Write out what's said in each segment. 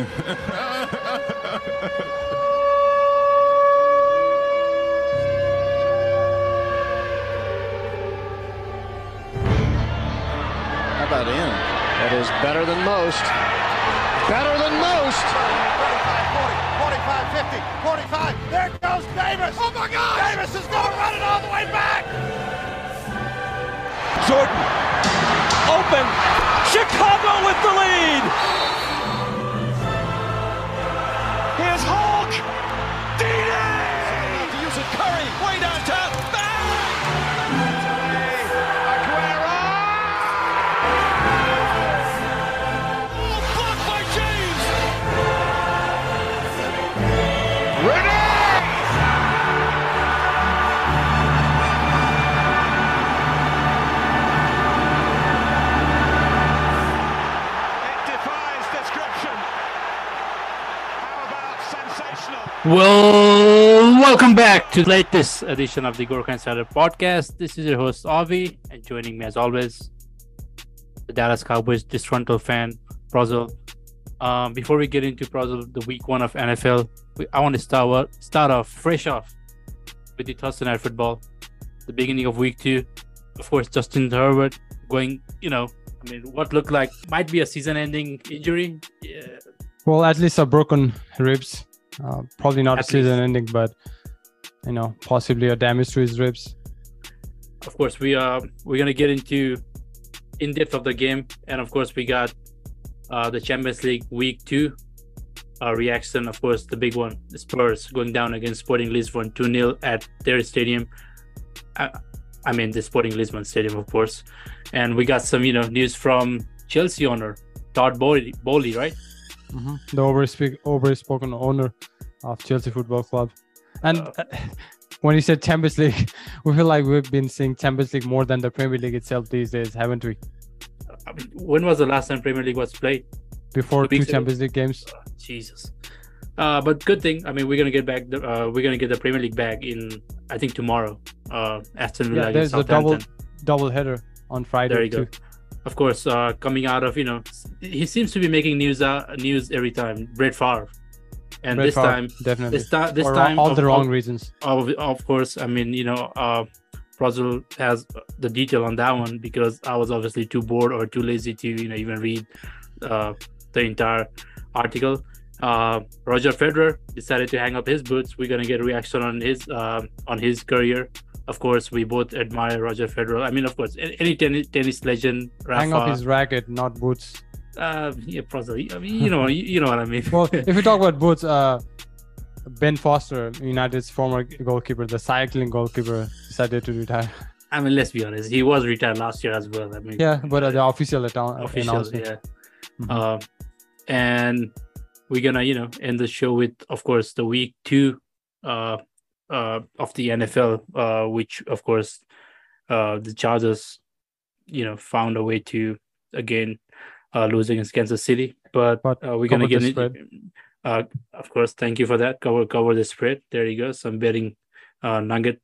How about in? That is better than most. Better than most. 45, 50, 45. There goes Davis. Oh my God! Davis is going to run it all the way back. Jordan. Open. Chicago with the lead. Well, welcome back to the latest edition of the Gurkha Insider podcast. This is your host Avi, and joining me as always, the Dallas Cowboys disgruntled fan, Prozil. Um, before we get into Prozil, the week one of NFL, we, I want to start start off fresh off with the Thursday night football, the beginning of week two. Of course, Justin Herbert going, you know, I mean, what looked like might be a season-ending injury. Yeah, Well, at least a broken ribs. Uh, probably not At a season ending, but you know, possibly a damage to his ribs. of course we are we're gonna get into in depth of the game. And of course we got uh the champions league week two uh reaction. Of course the big one the spurs going down against sporting lisbon 2-0 at their stadium. I, I mean the sporting lisbon stadium of course. And we got some you know news from chelsea owner todd Boehly, Boehly right? The overspeak, overspoken owner of Chelsea Football Club. And Uh, when you said Champions League, we feel like we've been seeing Champions League more than the Premier League itself these days, haven't we? I mean, when was the last time premier league was played Before Two two ago. Champions League games. Jesus. Uh, but good thing. I mean, we're gonna get back. The, uh, we're gonna get the Premier League back in. I think tomorrow. Uh, Aston Villa Yeah, there's a double double header on Friday. There you go. Of course, uh, coming out of you know, he seems to be making news. Uh, news every time. Brett Favre, and Brett this time, definitely. this time, this For time, all of, the wrong of, reasons. of, of course. I mean, you know, uh, Brazil has the detail on that one because I was obviously too bored or too lazy to you know even read uh, the entire article. Uh, Roger Federer decided to hang up his boots. We're gonna get a reaction on his uh, on his career. Of course, we both admire Roger Federer. I mean, of course, any tennis, tennis legend, Rafa. Hang up his racket, not boots. Uh, yeah, probably. I mean, you know, you, you know what I mean. Well, if we talk about boots, uh, Ben Foster, United's former goalkeeper, the cycling goalkeeper, decided to retire. I mean, let's be honest. He was retired last year as well. I mean, Yeah, but uh, the official account official, announcement. yeah. Mhm. Uh, and we're gonna, you know, end the show with, of course, the week two uh, uh, of the NFL, uh, which, of course, uh, the Chargers, you know, found a way to again uh, lose against Kansas City. But, But uh, we're gonna get it. Uh, of course, thank you for that. Cover cover the spread. There you go. Some betting uh, nugget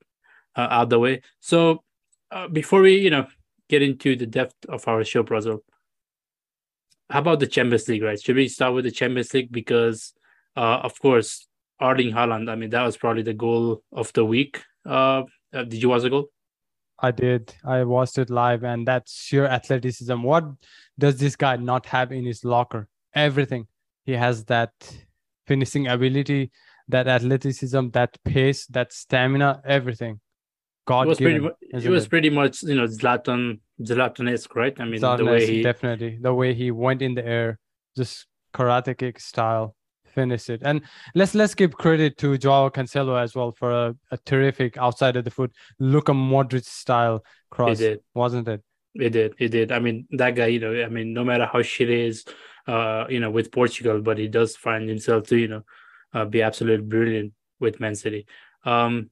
uh, out the way. So uh, before we, you know, get into the depth of our show, Brazil, how about the Champions League, right? Should we start with the Champions League? Because, uh, of course, Erling Haaland, I mean, that was probably the goal of the week. Uh, uh, did you watch the goal? I did. I watched it live, and that's sheer athleticism. What does this guy not have in his locker? Everything. He has that finishing ability, that athleticism, that pace, that stamina, everything. God it was pretty. given. Mu- it was pretty much, you know, Zlatan, Zlatan-esque, right? I mean, the way he, definitely the way he went in the air, just karate kick style, finished it. And let's let's give credit to Joao Cancelo as well for a, a terrific outside of the foot Luka Modric style cross, did. wasn't it? He did. He did. I mean, that guy, you know, I mean, no matter how shit is, uh, you know, with Portugal, but he does find himself to, you know, uh, be absolutely brilliant with Man City. Um,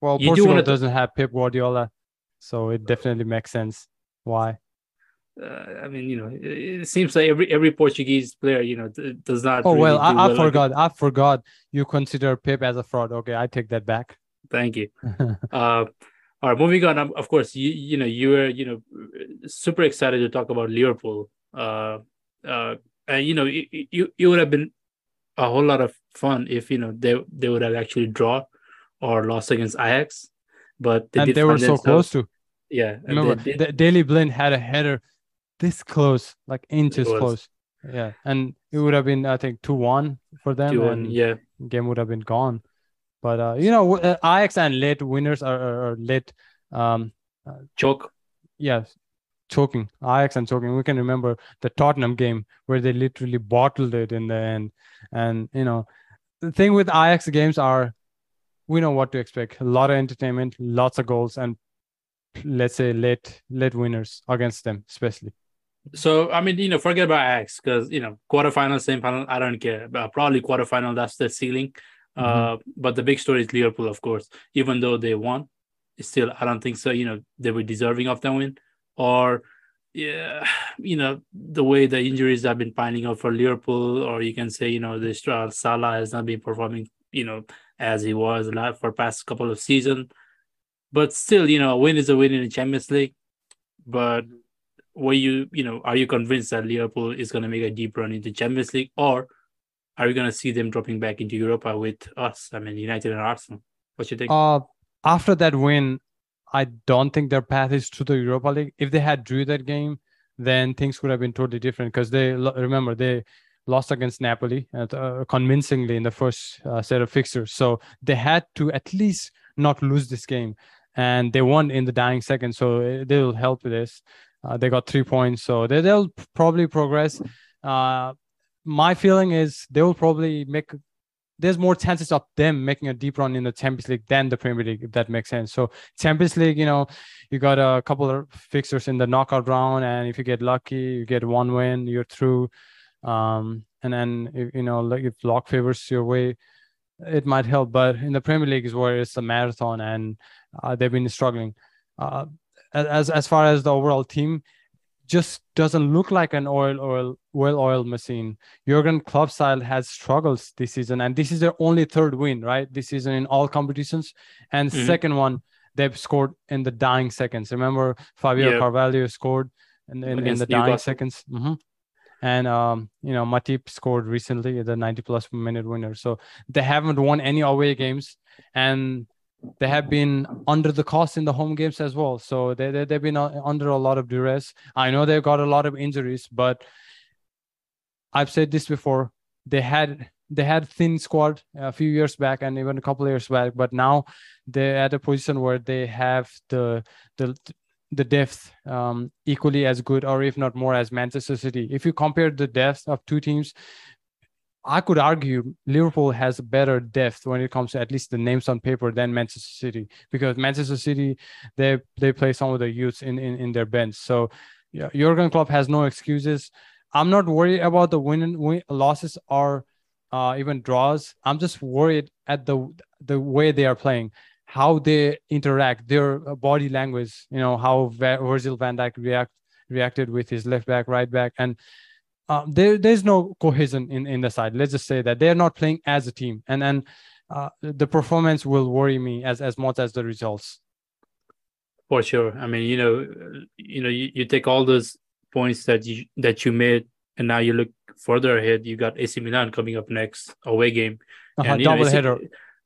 Well, You do Portugal wanna doesn't have Pep Guardiola, so it definitely makes sense. Why? Uh, I mean, you know, it, it seems like every every Portuguese player, you know, d- does not. Oh really well, I, I like- forgot. I forgot you consider Pep as a fraud. Okay, I take that back. Thank you. Uh, all right, moving on. um, Of course, you you know you were you know super excited to talk about Liverpool. Uh, uh, and you know, it, it, it would have been a whole lot of fun if you know they they would have actually draw or lost against Ajax, but and did they were so close to. Yeah, and they Remember, Daley Blind had a header this close, like inches close. Yeah, and it would have been, I think, two one for them, 2-1, and yeah, game would have been gone. But uh, you know, uh, Ajax and late winners are, are, are late. Um, choke. yeah, choking Ajax and choking. We can remember the Tottenham game where they literally bottled it in the end. And you know, the thing with Ajax games are we know what to expect. A lot of entertainment, lots of goals, and let's say late late winners against them, especially. So I mean, you know, forget about Ajax because you know, quarterfinal, semifinal, I don't care. But probably quarterfinal, that's the ceiling. Uh, but the big story is Liverpool, of course. Even though they won, still, I don't think so. You know, they were deserving of that win, or yeah, you know, the way the injuries have been piling up for Liverpool, or you can say, you know, the uh, Salah has not been performing, you know, as he was for past couple of seasons. But still, you know, a win is a win in the Champions League. But were you, you know, are you convinced that Liverpool is going to make a deep run into Champions League, or are you going to see them dropping back into Europa with us? I mean, United and Arsenal. What you think? Uh, after that win, I don't think their path is to the Europa League. If they had drew that game, then things could have been totally different because they remember they lost against Napoli uh, uh, convincingly in the first uh, set of fixtures. So they had to at least not lose this game, and they won in the dying second. So uh, they will help with this. Uh, they got three points, so they, they'll probably progress. Uh, my feeling is they will probably make there's more chances of them making a deep run in the Champions League than the Premier League, if that makes sense. So Champions League, you know, you got a couple of fixtures in the knockout round, and if you get lucky, you get one win, you're through. Um, and then you know, if luck favors your way, it might help. But in the Premier League is where it's a marathon, and uh, they've been struggling. Uh, as as far as the overall team, just doesn't look like an oil oil well-oiled machine. Jurgen Klopp style has struggles this season, and this is their only third win, right? This season in all competitions, and Mhm. second one they've scored in the dying seconds. Remember, Fabio Yeah. Carvalho scored in, in, in the dying Newcastle. seconds. hmm And um, you know, Matip scored recently the 90 plus minute winner. So they haven't won any away games, and they have been under the cost in the home games as well. So they, they they've been uh, under a lot of duress. I know they've got a lot of injuries, but I've said this before. They had they had thin squad a few years back and even a couple years back, but now they're at a position where they have the the the depth um, equally as good, or if not more, as Manchester City. If you compare the depth of two teams, I could argue Liverpool has better depth when it comes to at least the names on paper than Manchester City because Manchester City they they play some of the youths in in, in their bench. So yeah, Jurgen Klopp has no excuses. I'm not worried about the win, win losses or uh, even draws. I'm just worried at the the way they are playing, how they interact, their body language. You know how Virgil Van Dijk react reacted with his left back, right back, and uh, there there's no cohesion in in the side. Let's just say that they're not playing as a team, and and uh, the performance will worry me as as much as the results. For sure. I mean, you know, you know, you, you take all those points that you that you made, and now you look further ahead. You got AC Milan coming up next away game, Uh-huh, And, you know, double header.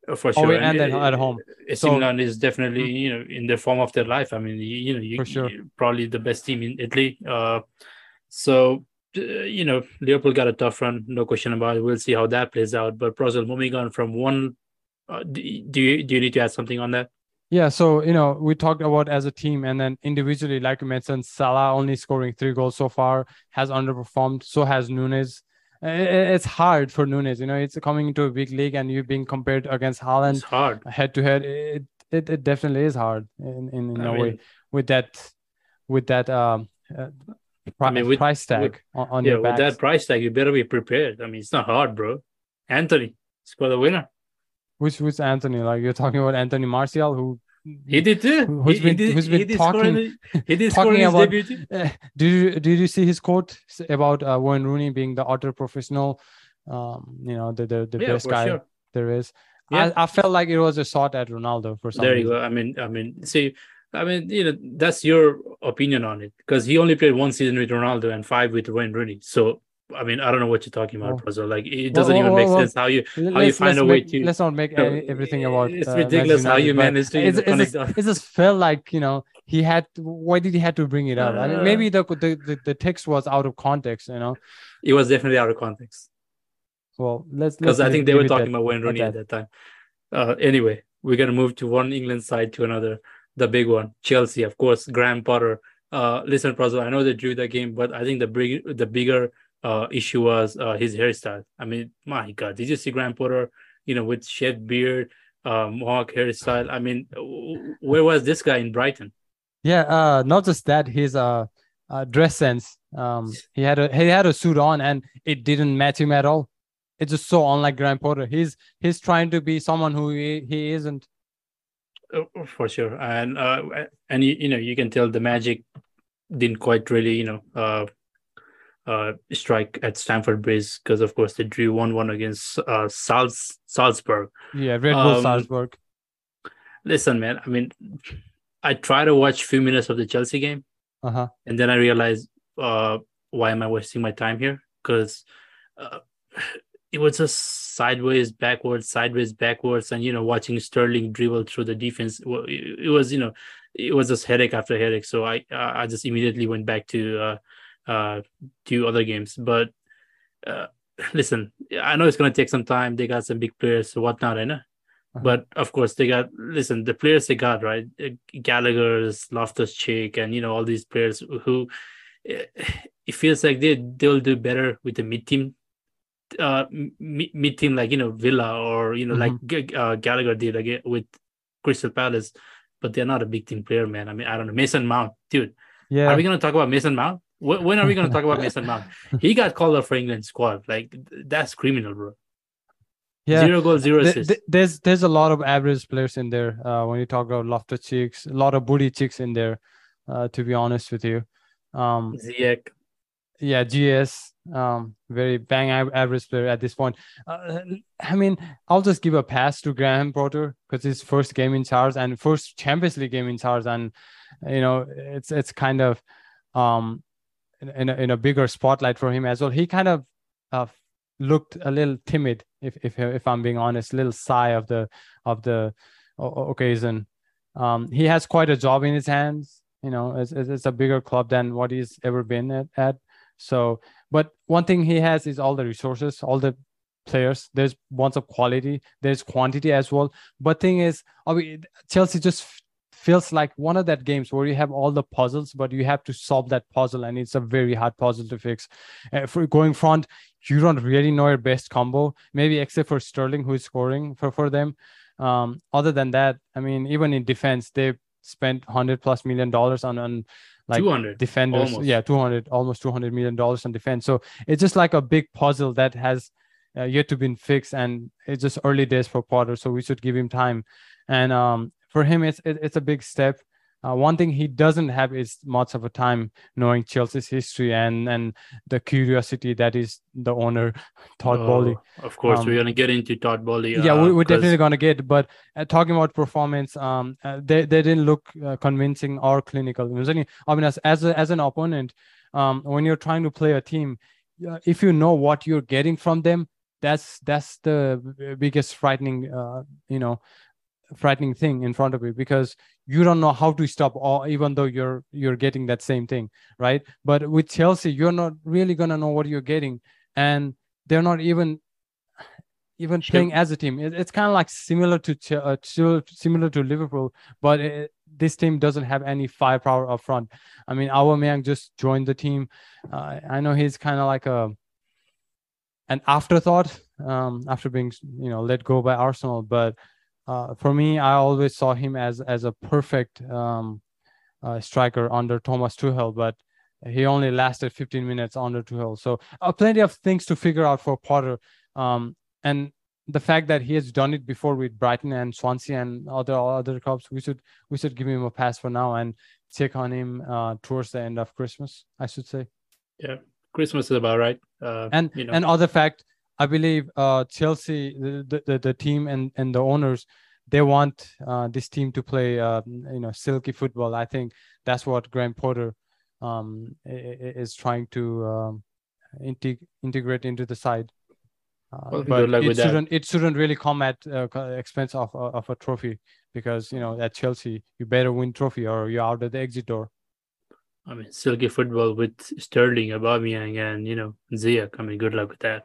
uh, for sure. Away and then uh, at home. AC So- Milan is definitely you know in the form of their life. I mean, you, you know, you, sure. probably the best team in Italy. Uh, so you know, Liverpool got a tough run, no question about it. We'll see how that plays out. But Brazil moving on from one, uh, do, you do you need to add something on that? Yeah, so you know, we talked about as a team and then individually, like you mentioned, Salah only scoring three goals so far has underperformed. So has Nunez. It's hard for Nunez. You know, it's coming into a big league and you being compared against Haaland It's hard. head to head. It, it it definitely is hard in in, in I a mean- way with that with that um uh, pri- mean, with- price tag with- on, on yeah, your with that price tag, you better be prepared. I mean, it's not hard, bro. Antony score the winner. Which which Anthony? Like you're talking about Anthony Martial, who He did too. Who- who's he, been- he did, who's he been did talking- the- he did talking in his about- debut. Eh, did you did you see his quote about uh, Wayne Rooney being the utter professional? Um, you know the the, the Yeah, best guy sure. there is. Yeah. I, I felt like it was a shot at Ronaldo for some There you reason. go. I mean, I mean, see, I mean, you know, that's your opinion on it because he only played one season with Ronaldo and five with Wayne Rooney. So I mean, I don't know what you're talking about, Well- Brazil. Like it doesn't even well, make well, sense how you how you find a way make, to. let's not make No, any, everything about it's uh, ridiculous how you United, managed to it's, even it's, just, it just felt like you know he had why did he had to bring it up i mean Uh. maybe the, the the the text was out of context you know It was definitely out of context well let's because I think they were talking that- about Wayne at Rooney at that. that time. Uh, anyway, we're gonna move to one England side to another, the big one, Chelsea, of course. Graham Potter. Uh, listen, Brazil, I know they drew the game, but I think the big the bigger uh issue was uh his hairstyle. I mean, my God, did you see Graham Potter? You know, with shed beard, uh, mohawk hairstyle. I mean, where was this guy in Brighton? yeah uh not just that his uh, uh dress sense um he had a he had a suit on and it didn't match him at all it's just so unlike graham potter he's he's trying to be someone who he, he isn't for sure. And uh and you, you know you can tell the magic didn't quite really you know uh uh strike at Stamford Bridge because of course they drew 1-1 against uh Salz, Salzburg. Yeah red bull Um, salzburg. listen man i mean i try to watch few minutes of the chelsea game. Uh-huh. And then i realized uh why am i wasting my time here? Because uh, it was just sideways backwards sideways backwards and you know watching sterling dribble through the defense it, was you know it was just headache after headache. So i i just immediately went back to uh uh to other games. But uh listen i know it's going to take some time. They got some big players so whatnot i know. Uh-huh. but of course they got listen the players they got right? Uh, gallagher's loftus cheek and you know all these players who it feels like they they'll do better with the mid team uh mid, mid team like you know villa or you know like uh, gallagher did again with crystal palace but they're not a big team player man. I mean i don't know. Mason mount dude. Yeah. Are we going to talk about mason mount? Wh- when are we going to talk about mason mount? He got called up for england squad. Like that's criminal bro. Yeah. Zero goals zero assists. th- there's there's a lot of average players in there uh, when you talk about Loftus Cheeks, a lot of booty chicks in there. Uh, to be honest with you, um, Ziyech. Yeah, GS, um, very bang average player at this point. Uh, I mean, I'll just give a pass to Graham Potter because his first game in charge and first Champions League game in charge, and you know, it's it's kind of um in, in, a, in a bigger spotlight for him as well. He kind of uh, looked a little timid, if if if I'm being honest, a little sigh of the of the occasion. Um, he has quite a job in his hands. You know, it's it's a bigger club than what he's ever been at, at. So, but one thing he has is all the resources, all the players. There's ones of quality. There's quantity as well. But thing is, I mean, Chelsea just feels like one of that games where you have all the puzzles, but you have to solve that puzzle, and it's a very hard puzzle to fix. Uh, for going front, you don't really know your best combo, maybe except for Sterling, who is scoring for for them. Um, other than that, I mean, even in defense, they spent hundred plus million dollars on on like 200 defenders. almost. Yeah, two hundred, almost two hundred million dollars on defense. So it's just like a big puzzle that has uh, yet to be fixed, and it's just early days for Potter. So we should give him time. And um, for him, it's it, it's a big step. Uh, one thing he doesn't have is much of a time knowing Chelsea's history and and the curiosity that is the owner Todd Oh, Boehly. Of course, Um, we're gonna get into Todd Boehly. yeah, uh, we, we're 'cause- definitely gonna get. But uh, talking about performance, um, uh, they they didn't look uh, convincing or clinical. Usually, I mean, as as, a, as an opponent, um, when you're trying to play a team, uh, if you know what you're getting from them, that's that's the biggest frightening, uh, you know, frightening thing in front of you because you don't know how to stop all even though you're you're getting that same thing right? But with chelsea you're not really gonna know what you're getting and they're not even even Sure. playing as a team. It- it's kind of like similar to uh, similar to liverpool but it, this team doesn't have any firepower up front. I mean Aubameyang just joined the team. Uh, i know he's kind of like a an afterthought um, after being you know let go by arsenal but uh, for me, I always saw him as as a perfect um, uh, striker under Thomas Tuchel, but he only lasted 15 minutes under Tuchel. So uh, plenty of things to figure out for Potter, um, and the fact that he has done it before with Brighton and Swansea and other other clubs, we should we should give him a pass for now and check on him uh, towards the end of Christmas, I should say. Yeah, Christmas is about right. Uh, And you know, and other fact, I believe uh, Chelsea, the, the the team and and the owners, they want uh, this team to play uh, you know silky football. I think that's what Graham Potter um, is trying to um, integ- integrate into the side. Uh, Well, but good luck it with that. shouldn't it shouldn't really come at uh, expense of uh, of a trophy because you know at Chelsea you better win trophy or you're out at the exit door. I mean, silky football with Sterling, Aubameyang, and you know Ziyech. I mean, good luck with that.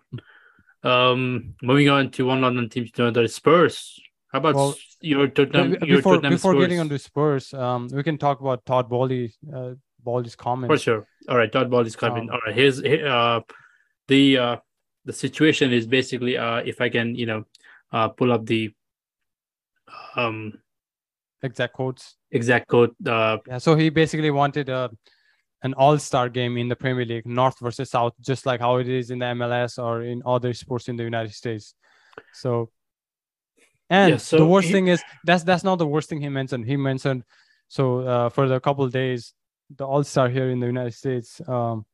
Um, moving on to one London team to another Spurs. How about Well, your Tottenham? Your before Tottenham before Spurs? getting onto Spurs, um, we can talk about Todd Boehly, uh, Boehly's comments. For sure. All right, Todd Ball comment. Um, All right, here's he- uh the uh the situation is basically uh if I can you know uh pull up the um Exact quotes. exact quote uh Yeah, so he basically wanted a an all-star game in the Premier League, North versus South, just like how it is in the MLS or in other sports in the United States. So, and Yeah, so the worst he- thing is that's that's not the worst thing he mentioned. He mentioned so uh, for the couple days, the all-star here in the United States, um,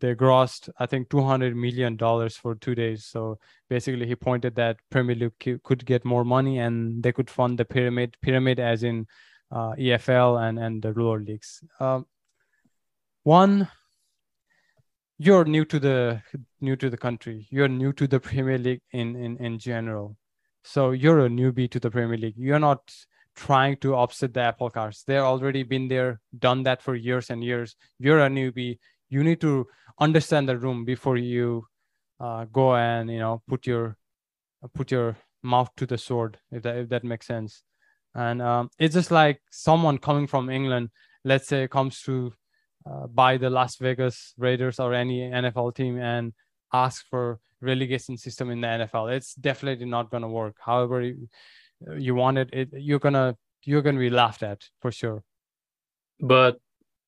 they grossed I think two hundred million dollars for two days. So basically, he pointed that Premier League could get more money and they could fund the pyramid, pyramid as in uh, EFL and and the lower leagues. Um, one, you're new to the new to the country. You're new to the Premier League in in in general, so you're a newbie to the Premier League. You're not trying to upset the apple carts. They're already been there, done that for years and years. You're a newbie. You need to understand the room before you uh, go and you know put your put your mouth to the sword if that if that makes sense and um, it's just like someone coming from england let's say comes to uh, buy the las vegas raiders or any nfl team and ask for relegation system in the nfl it's definitely not going to work. However you, you want it, it you're gonna you're gonna be laughed at for sure. But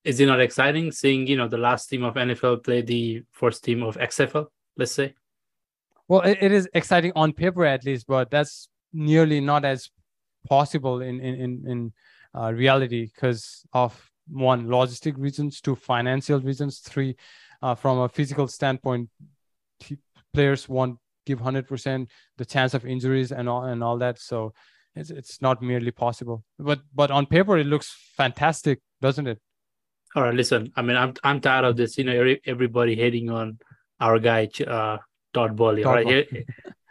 is it not exciting seeing you know the last team of NFL play the first team of XFL, let's say? Well, it, it is exciting on paper at least, but that's nearly not as possible in in in, in uh, reality because of one logistic reasons, two financial reasons, three uh, from a physical standpoint, players won't give hundred percent the chance of injuries and all and all that. So it's it's not merely possible. But but on paper it looks fantastic, doesn't it? All right, listen. I mean, I'm I'm tired of this. You know, every, everybody hating on our guy uh, Todd Boehly. all right here,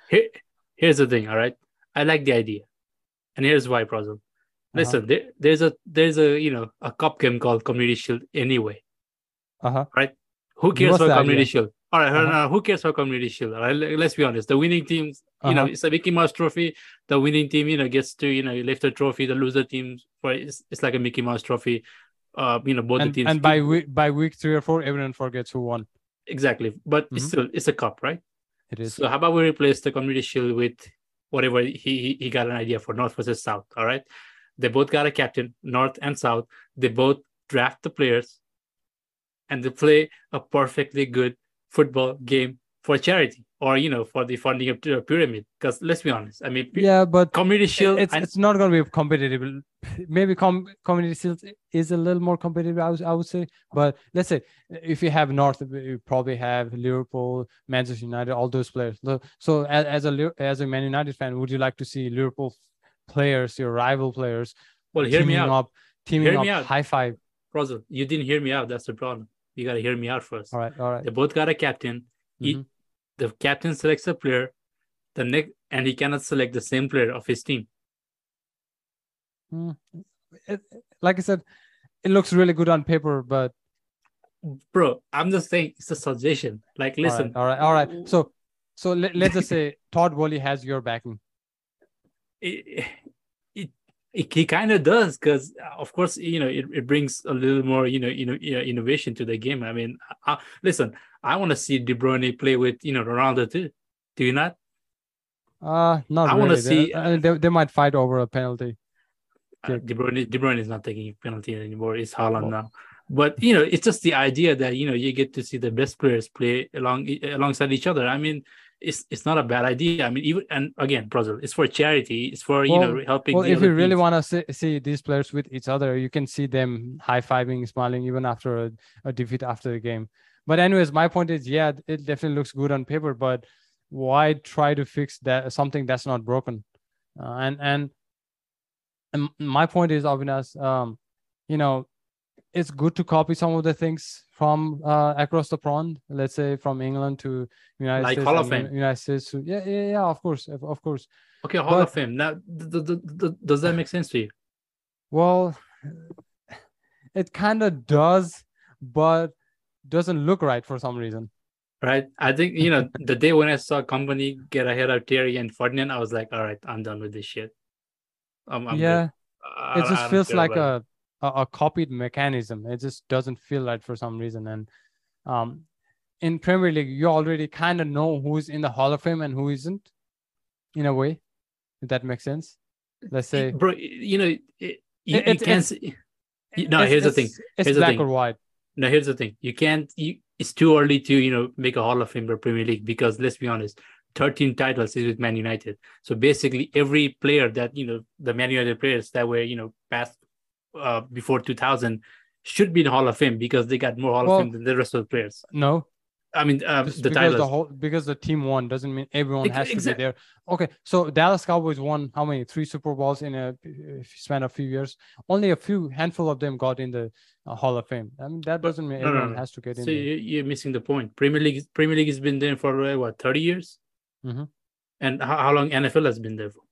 here, here's the thing. All right, I like the idea, and here's why, Prozil. Listen, there, there's a there's a you know a cup game called Community Shield anyway. Uh huh. Who cares for Community idea. Shield? All right, Uh-huh. who cares for Community Shield? All right, let- let's be honest. The winning teams, you know, Uh-huh. it's a Mickey Mouse trophy. The winning team, you know, gets to you know lift a trophy. The loser teams, for it's, it's like a Mickey Mouse trophy. Uh, you know, both And, the teams. and by week by week three or four, everyone forgets who won. exactly, but it's Mhm. still it's a cup, right? It is. So how about we replace the Community Shield with whatever he, he he got an idea for North versus South? All right, they both got a captain, North and South. They both draft the players, and they play a perfectly good football game for charity or you know for the funding of the pyramid. Because let's be honest, I mean, yeah, but Community Shield. it's and- it's not going to be competitive. Maybe com- community shield is a little more competitive. I would, I would say, but let's say if you have North, you probably have Liverpool, Manchester United, all those players. So- So as, as a as a Man United fan, would you like to see Liverpool players, your rival players, well, hear me out, up, teaming Hear up, me out. high five? Prozil. You didn't hear me out. That's the problem. You got to hear me out first. All right, all right. They both got a captain. Each- Mhm. the captain selects a player, the next, and he cannot select the same player of his team. It- like I said, it looks really good on paper, but Bro, I'm just saying it's a suggestion. Like, listen, all right, all right. all right. So, so let, let's just say Todd Boehly has your backing. It, it, it he kind of does because, of course, you know, it, it brings a little more, you know, you know, innovation to the game. I mean, I, listen, I want to see De Bruyne play with, you know, Ronaldo too. Do you not? Uh not I wanna see- uh, they, they might fight over a penalty. Uh. De Bruyne, De Bruyne is not taking penalty anymore. It's Haaland Well- now. But you know, it's just the idea that you know you get to see the best players play along alongside each other. I mean, it's it's not a bad idea. I mean, even and again, Brazil, it's for charity. It's for you know helping. Well, if you really want to see, see these players with each other, you can see them high fiving, smiling even after a, a defeat after the game. But anyways, my point is, yeah, it definitely looks good on paper, but why try to fix that something that's not broken? Uh, and and and my point is, Avinash, um, you know, it's good to copy some of the things from uh, across the pond. Let's say from England to United Like States. Hall of Fame. United States to yeah, yeah, yeah. Of course, of course. Okay, Hall But- of Fame. Now, th- th- th- th- does that make sense to you? Well, it kind of does, but doesn't look right for some reason. Right. I think you know the day when I saw Kompany get ahead of Terry and Ferdinand, I was like, all right, I'm done with this shit. I'm, I'm yeah, I- it I just feels like a. it. A, a copied mechanism. It just doesn't feel right for some reason. And um, in Premier League, you already kind of know who's in the Hall of Fame and who isn't, in a way. If that makes sense. Let's say bro. You know, it, you, you It- it- can't. see- no, it's- here's the thing. it's- It's the black thing. or white. No, here's the thing. You can't. You, it's too early to you know make a Hall of Fame for Premier League because let's be honest, 13 titles is with Man United. So basically, every player that you know the Man United players that were you know past uh, before 2000 should be in the Hall of Fame because they got more Hall Well- of Fame than the rest of the players. No, I mean, uh, the because the whole because the team won doesn't mean everyone has to be there. Okay, so Dallas Cowboys won how many? Three Super Bowls in a span of few years. Only a few handful of them got in the uh, Hall of Fame. I mean that doesn't mean no, no, everyone no. has to get in So there. you're missing the point. Premier League, Premier League has been there for uh, what 30 years, Mhm. and how, how long NFL has been there for?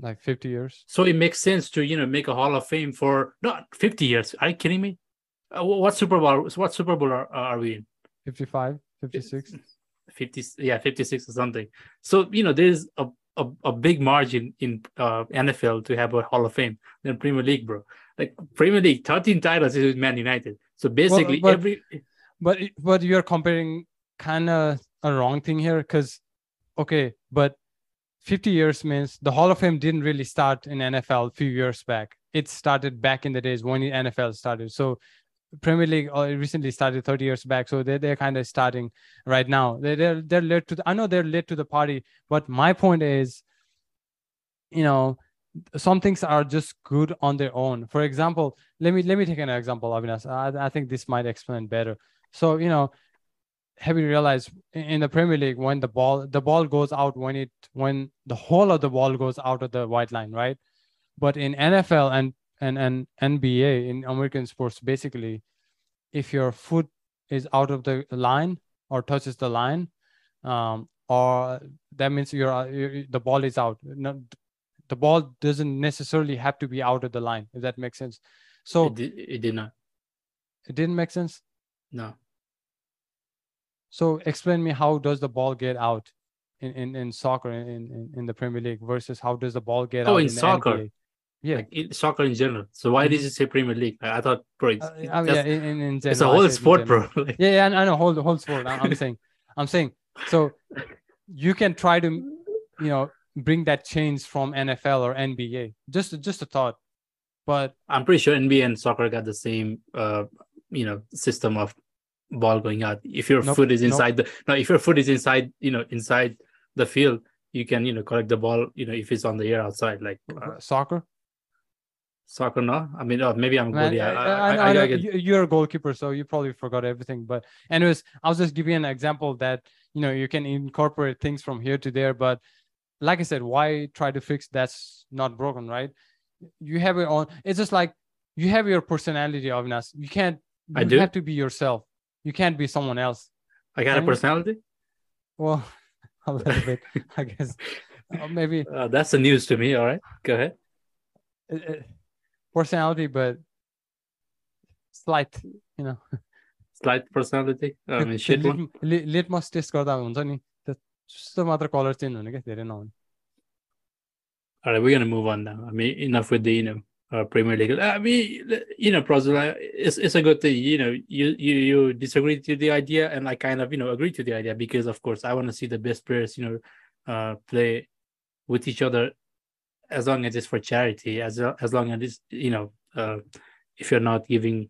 Like 50 years. So it makes sense to you know make a Hall of Fame for not 50 years. Are you kidding me? Uh, what Super Bowl? What Super Bowl are, are we in? 55, 56. 50, yeah, 56 or something. So you know there's a a, a big margin in uh, NFL to have a Hall of Fame than Premier League, bro. Like Premier League, 13 titles is with Man United. So basically, but- every But but you're comparing kind of a wrong thing here because okay, but 50 years means the Hall of Fame didn't really start in NFL a few years back. It started back in the days when the NFL started. So Premier League uh, recently started 30 years back, so they're they're kind of starting right now. They're they're, they're late to the, I know they're late to the party, but my point is, you know, some things are just good on their own. For example, let me let me take an example, Avinash. I, I think this might explain better. So you know, have you realized in- the Premier League when the ball the ball goes out when it when the whole of the ball goes out of the white line, right? But in NFL and and and NBA in American sports, basically, if your foot is out of the line or touches the line, um, or that means you're, uh, you the ball is out. No, the ball doesn't necessarily have to be out of the line. If that makes sense. So it, did, it did not. it didn't make sense. No. So explain me how does the ball get out in, in, in soccer in, in, in the Premier League versus how does the ball get Oh, out in the soccer. Yeah. like in soccer in general. So why did you say Premier League? I, I thought, bro, it's, Uh, it's yeah, just- in, in, in it's a whole sport, bro. Yeah, yeah, I know, whole whole sport. I'm saying, I'm saying. So you can try to, you know, bring that change from NFL or NBA. Just just a thought, but I'm pretty sure NBA and soccer got the same, uh, you know, system of ball going out. If your Nope, foot is nope. inside the no, if your foot is inside, you know, inside the field, you can, you know, collect the ball. You know, if it's on the air outside, like uh, soccer. soccer. No, I mean, oh, maybe I'm Man, good. Yeah, I, I, I, I, I get- you- you're a goalkeeper, so you probably forgot everything. But anyways, I was just giving an example that you know you can incorporate things from here to there. But like I said, why try to fix that's not broken, right? You have your own. It's just like you have your personality, Avinash. You can't. You I do? have to be yourself. You can't be someone else. I got a Can you? personality. Well, a little bit, I guess. Uh, maybe Uh, that's the news to me. All right, go ahead. uh, uh, personality, but slight. You know. Slight personality. I mean, त्यो shit one. Lit- लि- litmus test गर्दा हुन्छ नि त्यस्तो मात्र colour change हुने क्या धेरै नहुने All right, we're gonna move on now. I mean, enough with the you know uh, Premier League. I mean, you know, Prozula, it's it's a good thing. You know, you you you disagree to the idea, and I kind of you know agree to the idea because of course I want to see the best players you know uh, play with each other as long as it's for charity, as as long as it's you know uh, if you're not giving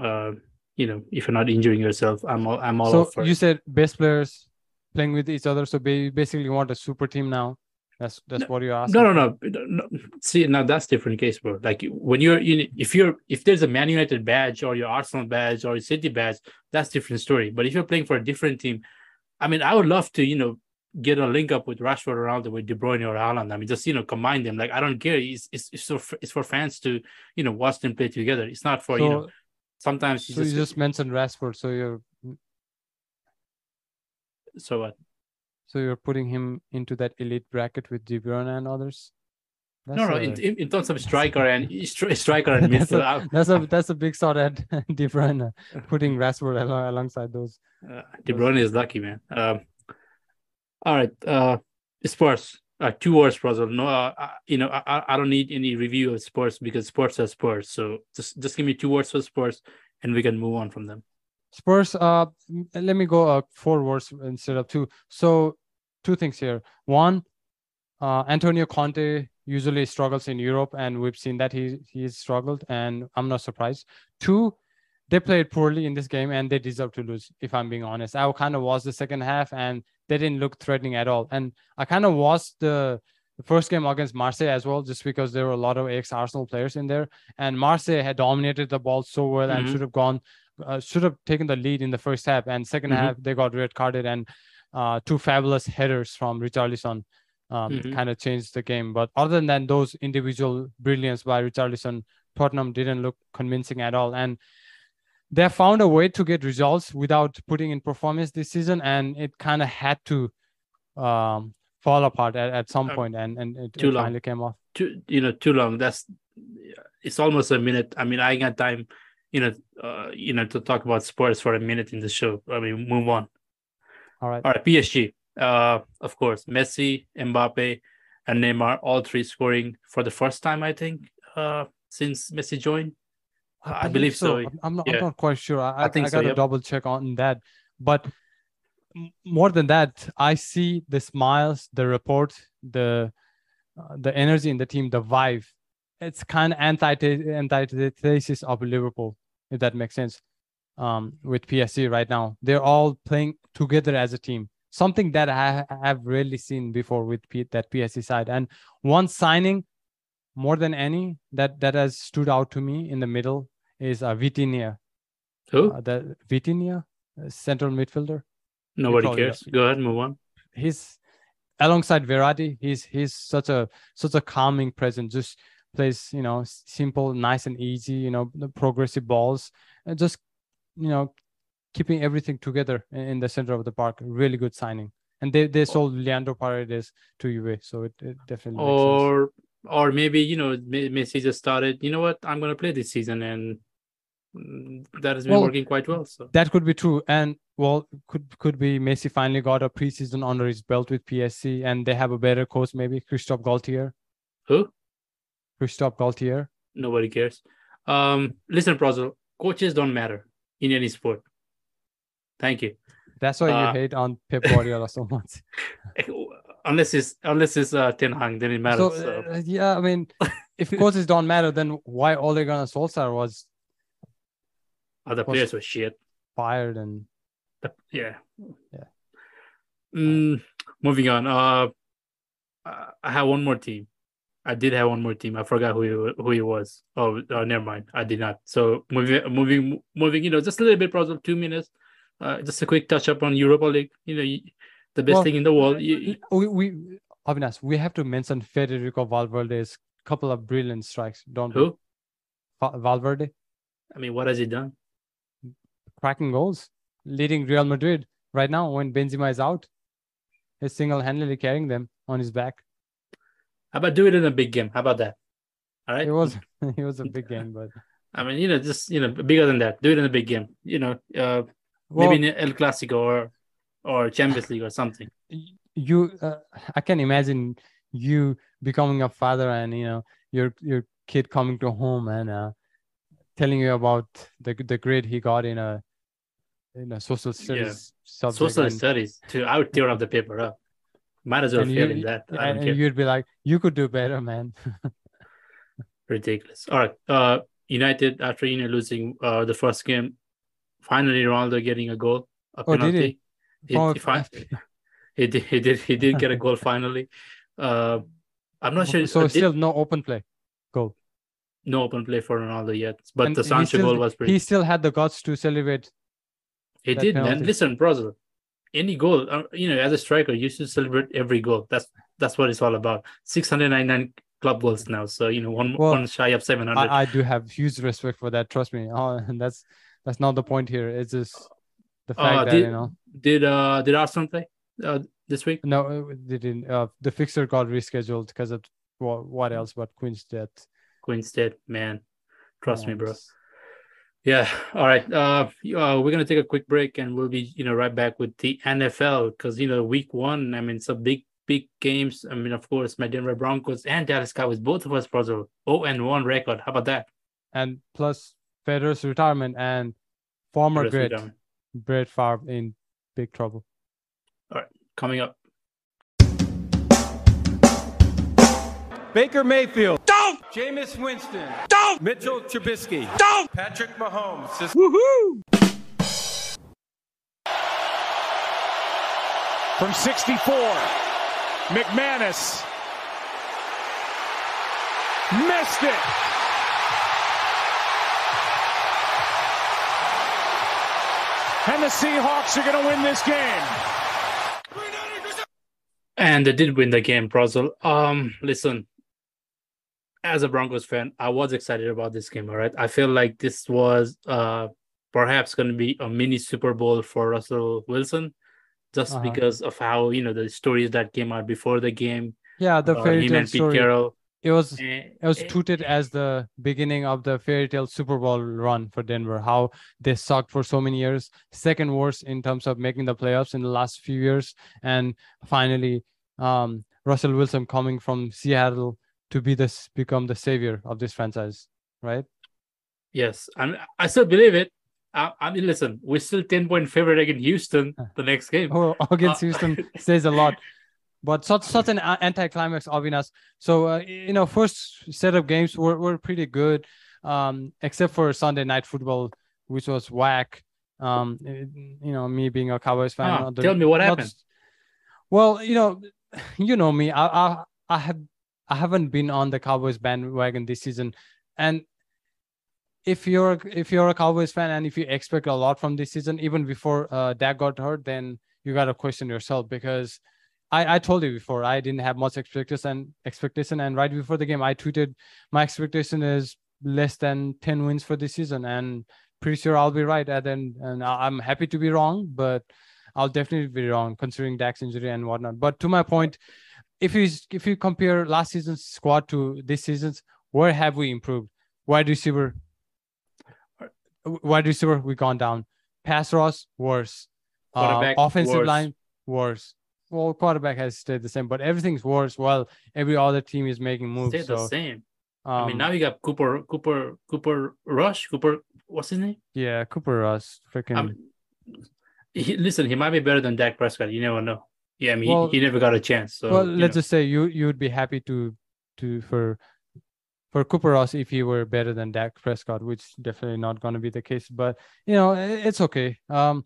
uh, you know if you're not injuring yourself, I'm all I'm all so you it. said best players playing with each other so basically you want a super team now that's that's what you're asking No, no, no, no. See, now that's different case, bro. Like when you're in, if you're, if there's a Man United badge or your Arsenal badge or a City badge, that's different story. But if you're playing for a different team, I mean, I would love to, you know, get a link up with Rashford Ronaldo with De Bruyne or Haaland. I mean, just you know, combine them. Like I don't care. It's it's it's, so, it's for fans to, you know, watch them play together. It's not for so you know. sometimes you So just, you just mentioned Rashford, so you're so what? So you're putting him into that elite bracket with Bruyne and others. That's no, no. a- In, in, terms of striker and stri- striker and that's, midfield, a, that's a that's a big shot at De Bruyne, putting Rashford alo- alongside those. uh, De Bruyne is lucky, man. Um, all right, uh, Spurs. Uh, two words, Brazil. No, uh, uh, you know, I, I- I don't need any review of Spurs because Spurs are Spurs. So just just give me two words for Spurs, and we can move on from them. Spurs. Uh, let me go uh, four words instead of two. So, two things here. One, uh, Antonio Conte usually struggles in Europe, and we've seen that he he's struggled, and I'm not surprised. Two, they played poorly in this game, and they deserve to lose. If I'm being honest, I kind of watched the second half, and they didn't look threatening at all. And I kind of watched the. The first game against Marseille as well, just because there were a lot of ex Arsenal players in there, and Marseille had dominated the ball so well and Mhm. should have gone uh, should have taken the lead in the first half, and 2nd Mhm. half they got red carded, and uh, two fabulous headers from Richarlison um, Mhm. kind of changed the game. But other than those individual brilliance by Richarlison, Tottenham didn't look convincing at all, and they found a way to get results without putting in performance this season, and it kind of had to um, fall apart at, at some Uh, point, and and it, too it long. finally came off. Too, you know, too long. That's it's almost a minute. I mean, I got time, you know, uh, you know, to talk about sports for a minute in the show. I mean, move on. All right. All right, PSG. Uh, of course, Messi, Mbappe, and Neymar, all three scoring for the first time, I think, uh, since Messi joined. I believe so. I'm- I'm not, Yeah. I'm not quite sure. I, I I, think I gotta yep. double check on that. But more than that, I see the smiles, the report, the uh, the energy in the team, the vibe. It's kind of anti antithesis of Liverpool, if that makes sense. Um, with PSG right now, they're all playing together as a team. Something that I have rarely seen before with P- that PSG side. And one signing more than any that that has stood out to me in the middle is uh, Vitinha, Who? uh, the Vitinha, uh, central midfielder. Nobody cares. Go ahead, move on. He's alongside Verratti. He's he's such a such a calming presence. Just plays you know simple, nice and easy. You know the progressive balls, and just you know keeping everything together in, the center of the park. Really good signing. And they, they sold Leandro Paredes to Juve, so it, it definitely. Or or maybe you know Me- Messi just started. You know what? I'm gonna play this season, and mm, that has been Well, working quite well. So That could be true, and well, could could be Messi finally got a preseason under his belt with PSG, and they have a better coach, maybe Christophe Galtier. who? Christophe Galtier. Nobody cares. Um, listen, Prozel, coaches don't matter in any sport. Thank you. That's why Uh, you hate on Pep Guardiola so much. Unless it's unless it's uh, Ten Hag, then it matters. So so. uh, yeah, I mean, if coaches don't matter, then why Ole Gunnar Solskjaer was Other was- players were shit. fired and The- yeah. Yeah. Mm, moving on. Uh, I have one more team. I did have one more team. I forgot who it, who it was. Oh, uh, never mind. I did not. So moving, moving, moving. You know, just a little bit, probably two minutes. Uh, just a quick touch up on Europa League. You know, the best Well, thing in the world. We, we Avinash, we have to mention Federico Valverde's couple of brilliant strikes, don't we? who? Va- Valverde I mean, what has he done? cracking goals, leading Real Madrid right now when Benzema is out. He's single-handedly carrying them on his back. How about do it in a big game? How about that? All right. It was it was a big game, but I mean, you know, just you know, bigger than that. Do it in a big game. You know, uh, well, maybe in El Clasico or or Champions League or something. you uh, I can imagine you becoming a father and you know your your kid coming to home and uh, telling you about the the grade he got in a in a social studies subject Social and, studies. To I would tear up the paper up. Might as well and fail you- in that. I and, don't and care. you'd be like you could do better man Ridiculous. All right. Uh, United after you know losing uh the first game, finally Ronaldo getting a goal, a Oh, did penalty. He, a- he, fin- he did. He did. He did get a goal finally. Uh, I'm not sure. so uh, did- still no open play goal no open play for Ronaldo yet, but And the he Sancho still- goal was pretty. he still had the guts to celebrate He did, man. Listen, brother. Any goal, uh, you know, as a striker, you should celebrate every goal. That's that's what it's all about. 699 club goals now. So you know, one Well, one shy of seven hundred. I, I do have huge respect for that. Trust me. Oh, and that's that's not the point here. It's just the fact Uh, that did- you know. Did uh did Arsenal play uh, this week? No, it didn't. Uh, the fixture got rescheduled because of what, what else but Queen's death. Queen's dead, man. Trust me, bro. Yes. Yeah. All right. Uh, uh, we're gonna take a quick break, and we'll be, you know, right back with the NFL because you know, week one. I mean, some big, big games. I mean, of course, my Denver Broncos and Dallas Cowboys, both of us, puzzle. Oh, and one record. How about that? And plus Federer's retirement and former Rest great down. Brett Favre in big trouble. All right, coming up. Baker Mayfield. Don't. Jameis Winston. Don't. Mitchell Trubisky. Don't. Patrick Mahomes. Woohoo. From 64, McManus missed it. And the Seahawks are going to win this game. And they did win the game, Prajwal. Um, listen, as a Broncos fan, I was excited about this game. All right, I feel like this was uh perhaps going to be a mini Super Bowl for Russell Wilson, just Uh-huh. because of how you know the stories that came out before the game. Yeah, the uh, fairy tale story. Carroll. It was Eh, it was eh, touted as the beginning of the fairy tale Super Bowl run for Denver. How they sucked for so many years, second worst in terms of making the playoffs in the last few years, and finally, um, Russell Wilson coming from Seattle to be this become the savior of this franchise, right? Yes, mean, I still believe it. I, I mean, listen, we're still ten point favorite against Houston the next game. Oh, against Uh, Houston says a lot. But such such an anticlimax, Avinash. So uh, you know, first set of games were, were pretty good, um, except for Sunday night football, which was whack. Um, it- you know, me being a Cowboys fan. Ah, the- tell me what happened. s- Well, you know, you know me. I I I have I haven't been on the Cowboys bandwagon this season, and if you're if you're a Cowboys fan and if you expect a lot from this season, even before uh, Dak got hurt, then you got to question yourself because I, I told you before I didn't have much expectation and expectation. And right before the game I tweeted my expectation is less than 10 wins for this season and pretty sure I'll be right. And then and I'm happy to be wrong but I'll definitely be wrong considering Dak's injury and whatnot. But to my point if you if you compare last season's squad to this season's where have we improved wide receiver wide receiver we gone down pass rush worse uh, Quarterback, offensive worse. line worse well quarterback has stayed the same but everything's worse while every other team is making moves Stay the so same. um, I mean, now you got Cooper, Cooper, Cooper Rush, Cooper. What's his name? yeah cooper rush freaking I he, listen, he might be better than Dak Prescott. You never know. Yeah, I mean, Well- he, he never got a chance. So, well let's know. just say you you would be happy to to for for Cooper Rush if he were better than Dak Prescott, which definitely not going to be the case. But you know, it's okay. Um,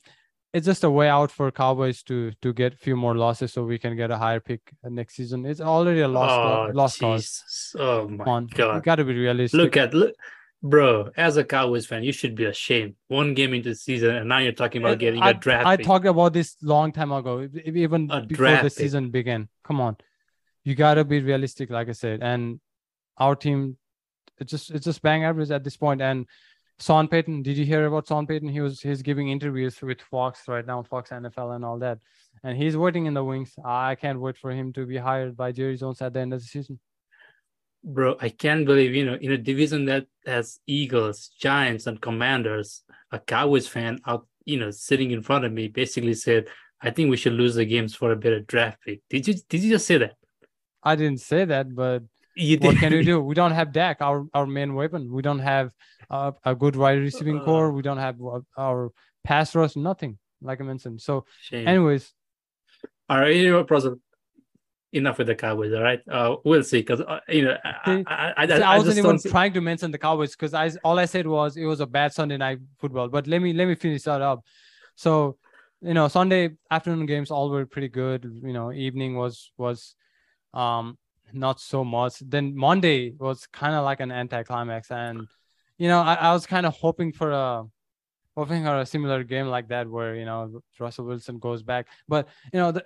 it's just a way out for Cowboys to to get a few more losses so we can get a higher pick next season. It's already a lost oh, lost cause. Oh my on, you got to be realistic. Look at look, bro. As a Cowboys fan, you should be ashamed. One game into the season, and now you're talking about getting I, a draft. I talked about this long time ago, even A before the pick. season began. Come on, you gotta be realistic, like I said. And our team, it's just it's just bang average at this point. And Sean Payton, did you hear about Sean Payton? He was he's giving interviews with Fox right now, Fox NFL and all that, and he's waiting in the wings. I can't wait for him to be hired by Jerry Jones at the end of the season. Bro. I can't believe you know in a division that has Eagles, Giants, and Commanders, a Cowboys fan out, you know, sitting in front of me, basically said, "I think we should lose the games for a better draft pick." Did you did you just say that? I didn't say that, but You what can we do? We don't have Dak, our our main weapon. We don't have uh, a good wide receiving Uh. core. We don't have uh, our pass rush. Nothing, like I mentioned. So, Shame. anyways, All right, you know Prajwal? Enough with the Cowboys. All right, uh, we'll see. Because uh, you know, I, I, I, I, see, I I wasn't just even trying to mention the Cowboys because I all I said was it was a bad Sunday night football. But let me let me finish that up. So, you know, Sunday afternoon games all were pretty good. You know, evening was was um not so much. Then Monday was kind of like an anticlimax, and you know, I, I was kind of hoping for a hoping for a similar game like that where you know Russell Wilson goes back. But you know, the,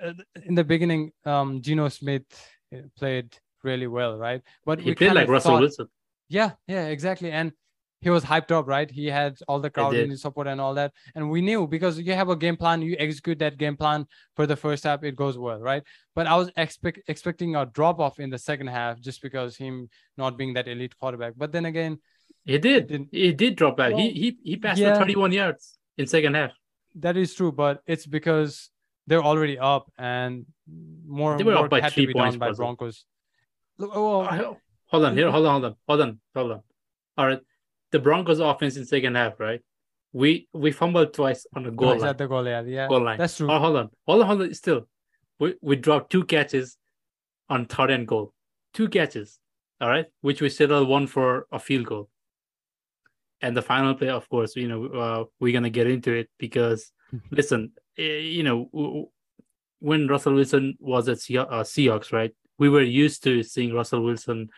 in the beginning, um, Geno Smith uh, played really well, right? But He played like Russell thought- Wilson. Yeah, yeah, exactly. And he was hyped up, right? He had all the crowd in his support and all that. And we knew because you have a game plan, you execute that game plan for the first half, it goes well, right? But I was expect expecting a drop off in the second half just because him not being that elite quarterback. But then again, He did. He did drop back. he Well, he he passed yeah. for 31 yards in second half. that is true, but it's because they're already up and more They were up by three points, by Broncos. Look, oh, Oh, Hold on here. Hold on. Hold on. Hold on. Hold on. All right. The Broncos offense in second half, right? We we fumbled twice on the goal Twice line. at the goal, yeah, yeah. goal line. That's true. Oh, hold on. Hold on. Hold on. Still, we we dropped two catches on third and goal. Two catches. All right, which we settled one for a field goal. And the final play, of course, you know, uh, we're gonna get into it because listen, eh, you know, when Russell Wilson was at Sea- uh, Seahawks, right? We were used to seeing Russell Wilson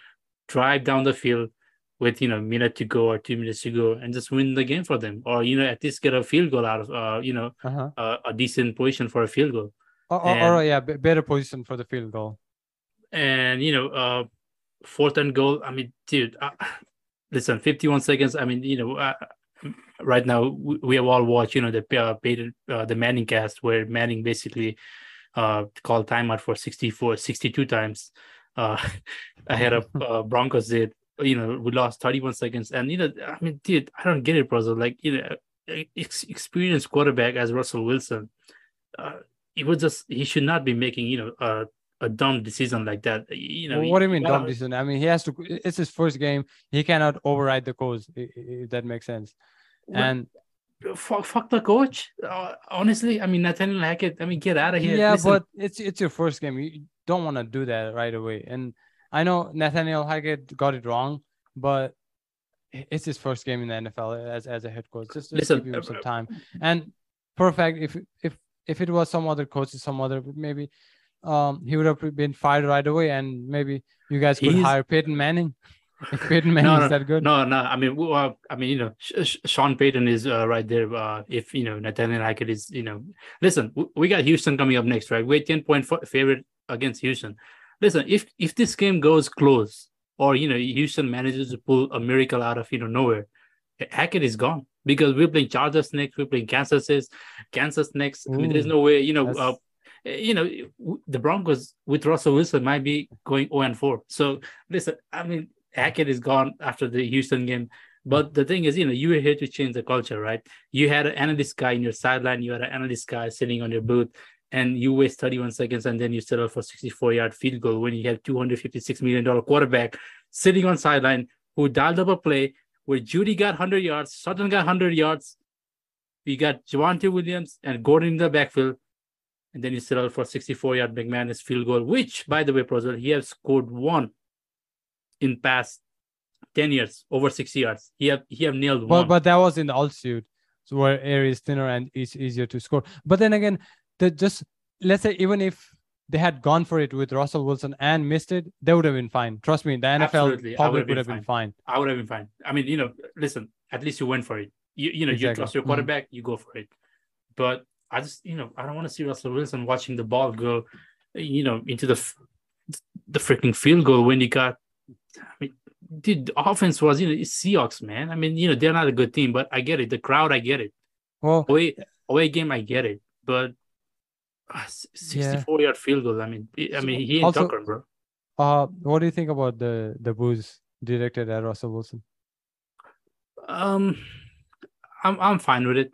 drive down the field with you know a minute to go or two minutes to go and just win the game for them, or you know at least get a field goal out of uh, you know Uh-huh. uh, a decent position for a field goal. Or, or, or, yeah, b- better position for the field goal. And you know, uh, fourth and goal. I mean, dude, listen, fifty-one seconds. I mean, you know, uh, right now we, we have all watched, you know, the uh, uh, the Manning cast where Manning basically uh called timeout for 64, 62 times uh ahead of uh, Broncos did. You know, we lost thirty-one seconds, and you know, I mean, dude, I don't get it, brother. Like, you know, ex- experienced quarterback as Russell Wilson. Uh, it was just he should not be making you know a dumb decision like that. You know Well, what do you mean, dumb decision? I mean, he has to. It's his first game. He cannot override the coach. If that makes sense. And fuck, fuck the coach. Uh, honestly, I mean Nathaniel Hackett. I mean, get out of here. yeah, Listen, but it's it's your first game. You don't want to do that right away. And I know Nathaniel Hackett got it wrong, but it's his first game in the NFL as as a head coach. Just, just Listen, give him uh, some uh, time. And perfect. If if if it was some other coach, some other maybe, um, he would have been fired right away, and maybe you guys could He's- hire Peyton Manning. If Peyton Manning no, is that good. no, no. I mean, w- uh, I mean, you know, Sean Payton is uh, right there. Uh, if you know Nathaniel Hackett is, you know, listen, we got Houston coming up next, right? We're ten point favorite against Houston. Listen, if if this game goes close, or you know, Houston manages to pull a miracle out of you know nowhere, Hackett is gone because we're playing Chargers next, we're playing Kansas is Kansas next. I mean, there's no way, you know, uh, you know, the Broncos with Russell Wilson might be going 0 and 4. So listen, I mean, Hackett is gone after the Houston game. But the thing is, you know, you were here to change the culture, right? You had an analyst guy in your sideline, you had an analyst guy sitting on your booth, and you waste 31 seconds and then you settle for 64 yard field goal when you have $256 million quarterback sitting on sideline who dialed up a play where Jeudy got 100 yards, Sutton got 100 yards. We got Javonte Williams and Gordon in the backfield. And then you settle for 64 yard McManus field goal, which, by the way, Prajwal, he has scored one in past 10 years, over 60 yards. He have he have nailed one. but that was in the altitude, so where air is thinner and it's easier to score. But then again, the just let's say even if they had gone for it with Russell Wilson and missed it, they would have been fine. Trust me, the NFL public would have been been fine. I would have been fine. I mean, you know, listen, at least you went for it. You you know, you trust your Mhm. quarterback, you go for it. But I just, you know, I don't want to see Russell Wilson watching the ball go, you know, into the the freaking field goal when he got. I mean, dude, the offense was, you know, it's Seahawks, man. I mean, you know, they're not a good team, but I get it. The crowd, I get it. Well, Away away game, I get it. But uh, s- 64 yard field goal. I mean, I mean, he ain't Also- Tucker, bro. uh, what do you think about the the boos directed at Russell Wilson? Um, I'm I'm fine with it,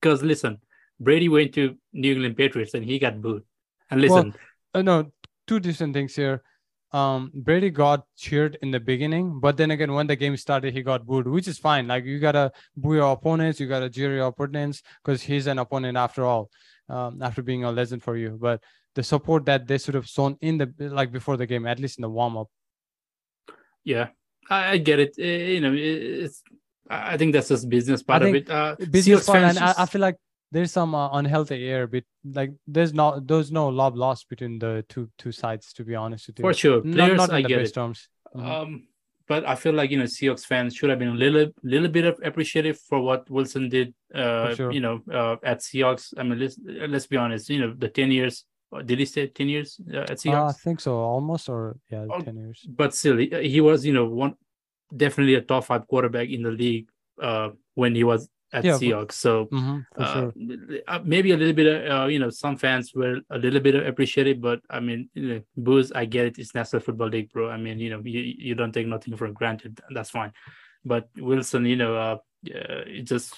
because listen, Brady went to New England Patriots and he got booed. And Well, listen, Uh, no, two different things here. Um, Brady got cheered in the beginning, but then again, when the game started, he got booed, which is fine. Like you gotta boo your opponents, you gotta cheer your opponents because he's an opponent after all. Um, after being a legend for you, but the support that they should have shown in the like before the game, at least in the warm up. yeah, I, I get it. Eh, you know, it- it's I think that's just business part of it. Uh, Business fun, fans and I, I feel like there's some uh, unhealthy air, bit like there's not there's no love lost between the two two sides. To be honest with you, for sure, not, players, not in I the best it. terms. Mhm. Um, but I feel like you know Seahawks fans should have been a little little bit of appreciative for what Wilson did. Uh, sure. you know, uh, at Seahawks. I mean, let's let's be honest. You know, the ten years Uh, Did he stay ten years uh, at Uh, I think so, almost or yeah, Oh, ten years. but still, he, he was you know one definitely a top five quarterback in the league uh, when he was at Yeah, Seahawks. So hmm uh, sure. uh, maybe a little bit of uh, you know some fans were a little bit appreciative, but I mean, you know, boos, I get it. It's National Football League, bro. I mean, you know, you, you don't take nothing for granted. That's fine. But Wilson, you know, uh, it just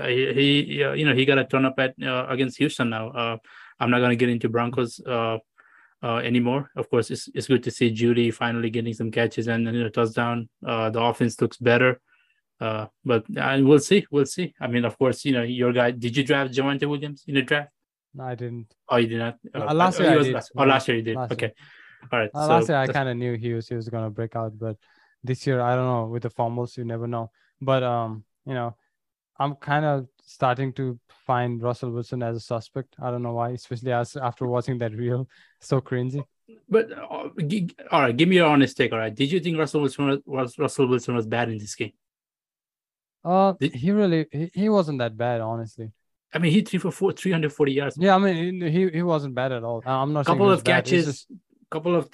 uh, he, he uh, you know he got a turn up at uh, against Houston now. Uh, I'm not gonna get into Broncos uh, uh anymore. Of course, it's it's good to see Jeudy finally getting some catches and you know touchdown. Uh, the offense looks better. Uh, but uh, we'll see. We'll see. I mean, of course, you know, your guy. Did you draft Javonte Williams in the draft? No, I didn't. Oh, you did not. Uh, Oh, last oh, year he I was did. Last, oh, last year you did. Last okay. year. All right. Uh, so last year I kind of knew he was he was gonna break out, but this year I don't know. With the fumbles, you never know. But um, you know, I'm kind of starting to find Russell Wilson as a suspect. I don't know why, especially as after watching that reel. So cringy. But uh, all right, give me your honest take. All right, did you think Russell Wilson was, was Russell Wilson was bad in this game? Uh, Did- he really he, he wasn't that bad, honestly. I mean, he threw for four, 340 yards. Yeah, I mean he he, wasn't bad at all. I'm not couple of catches, just- couple of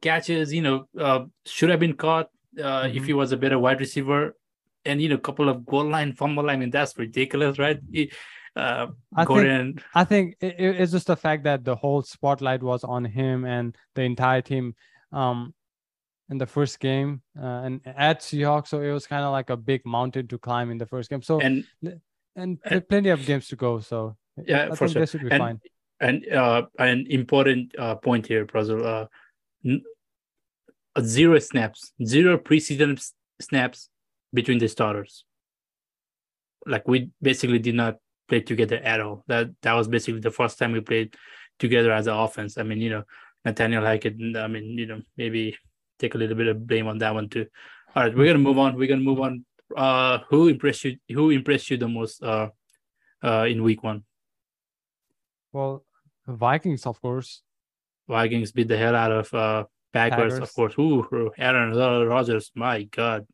catches. You know, uh, should have been caught uh, if Mhm. he was a better wide receiver, and you know, couple of goal line fumble. I mean, that's ridiculous, right? He, uh, I think- Gordon, I think it- it's just the fact that the whole spotlight was on him and the entire team um in the first game uh, and at Seahawks so it was kind of like a big mountain to climb in the first game so and, and pl- plenty of games to go so Yeah, I for sure. should be And- fine and uh, an important uh, point here, Prajwal. Uh, n- zero snaps, zero preseason snaps between the starters. Like we basically did not play together at all. That that was basically the first time we played together as an offense. I mean, you know, Nathaniel Hackett. I mean, you know, maybe take a little bit of blame on that one too. All right, we're gonna move on. We're gonna move on. Uh, who impressed you? Who impressed you the most? Uh, uh, in week one. well Vikings of course Vikings beat the hell out of uh, Packers, of course. Ooh, Aaron Rodgers, my God,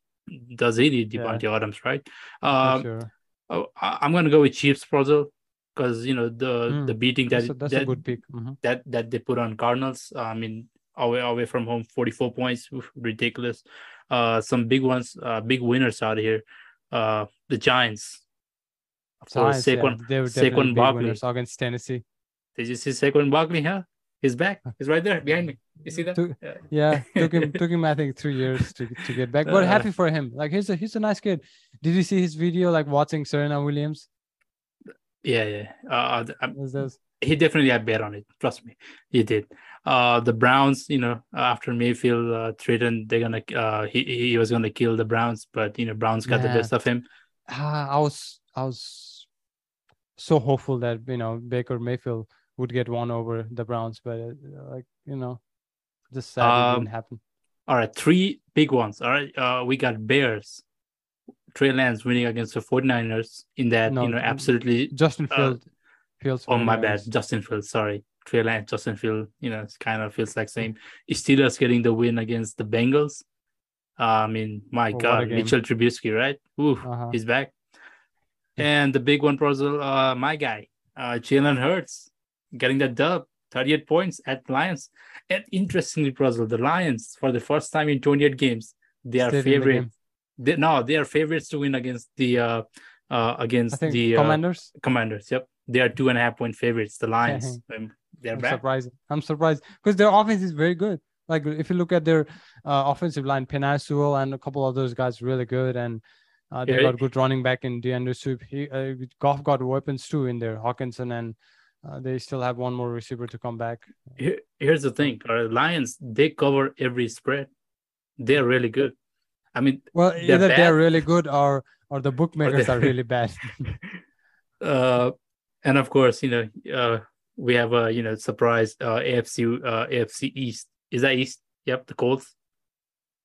does he need Yeah. Davante Adams, right? Um, sure oh, I- I'm gonna go with Chiefs, Prajwal, because you know the Mm, the beating that that's, a, that's that, a good pick Mhm. that that they put on Cardinals. I mean, away away from home, 44 points, Oof, ridiculous. Uh, some big ones, uh, big winners out here. Uh, the Giants. Of course, Giants, yeah, Saquon. they were Saquon Barkley. against Tennessee Did you see Saquon Barkley? Huh? He's back. He's right there behind me. You see that? Took- Yeah. yeah took him took him I think three years to to get back but Uh, happy for him like he's a he's a nice kid did you see his video like watching Serena Williams Yeah, yeah. Uh, th- um, he definitely had bet on it. Trust me, he did. Uh, the Browns, you know, after Mayfield uh, threatened they're gonna, uh, he he was gonna kill the Browns, but you know, Browns got the best of him. Ah, I was I was so hopeful that you know Baker Mayfield would get one over the Browns, but uh, like you know, just sad it Um, didn't happen. All right, three big ones. All right, uh, we got Bears, Trey Lance winning against the 49ers in that, No, you know, absolutely. Justin uh, Fields. Fields. Oh my bad, Justin Fields. Sorry, Trey Lance, Justin Field. You know, it kind of feels like same. Steelers getting the win against the Bengals. Uh, I mean, my Oh, God. Mitchell Trubisky, right? Ooh, Uh-huh. he's back. And the big one, uh, my guy, uh, Jalen Hurts, getting the dub, 38 points at Lions. And interestingly, Prajwal, the Lions, for the first time in 28 games, they are Stayed the favorite. game. They, no, they are favorites to win against the uh, uh against the uh, Commanders. Commanders. Yep, they are two and a half point favorites. The Lions, they're I'm back. surprised. I'm surprised because their offense is very good. Like if you look at their uh, offensive line, Penei Sewell and a couple of those guys really good, and uh, they Yeah. got good running back in D'Andre Swift. He uh, Goff got weapons too in there, Hockenson, and uh, they still have one more receiver to come back. Here, here's the thing: uh, Lions, they cover every spread. They're really good. I mean, Well, They're either bad. they're really good or or the bookmakers are they're- really bad. uh, and of course, you know, uh, we have a you know surprise uh, AFC uh, AFC East. Is that East? Yep, the Colts.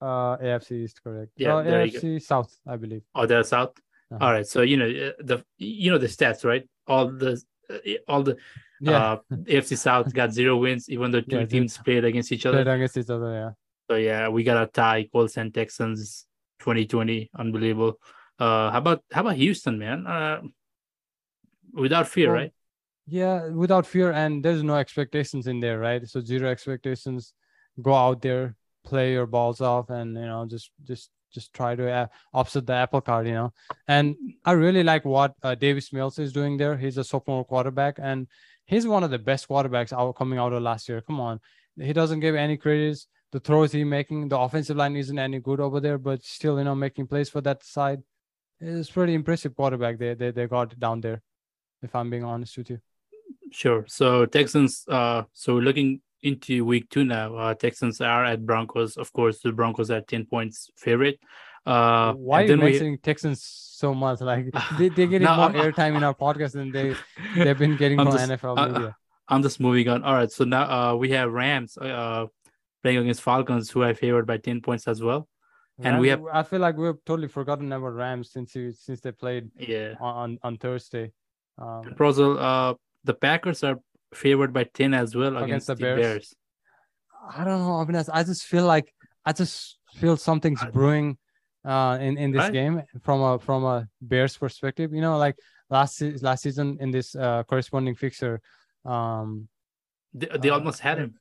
Uh, AFC East, correct. Yeah, Uh, there you go. AFC South, I believe. Oh, they're South. Uh-huh. All right, so you know uh, the you know the stats, right? All the uh, all the Yeah, uh, AFC South got zero wins, even though two Yeah, teams played against each other. played against each other. Yeah. So yeah, we got a tie, Colts and Texans, 2020, unbelievable. Uh, how about how about Houston, man? Uh, without fear, right? Yeah, without fear, and there's no expectations in there, right? So zero expectations. Go out there, play your balls off, and you know, just just just try to uh, offset the apple cart, you know. And I really like what uh, Davis Mills is doing there. He's a sophomore quarterback, and he's one of the best quarterbacks out coming out of last year. Come on, he doesn't give any credits. The throws he making, the offensive line isn't any good over there, but still, you know, making plays for that side. It's pretty impressive quarterback they they, they got down there. If I'm being honest with you. Sure. So Texans. Uh, so we're looking into week two now. Uh, Texans are at Broncos. Of course, the Broncos are ten points favorite. Uh, Why are you mentioning we... Texans so much? Like they they getting no, more airtime in our podcast than they they've been getting I'm from just, NFL uh, media. I'm just moving on. All right. So now uh, we have Rams uh, playing against Falcons, who are favored by ten points as well. And Rams, we have. I feel like we've totally forgotten about Rams since you, since they played yeah on on Thursday. Um, Prajwal, uh, the Packers are favored by 10 as well against, against the, the Bears. Bears. I don't know, Avinash. I just feel like I just feel something's brewing uh in in this right? game from a from a Bears perspective. You know, like last last season in this uh corresponding fixture, um, they, they uh, almost had him.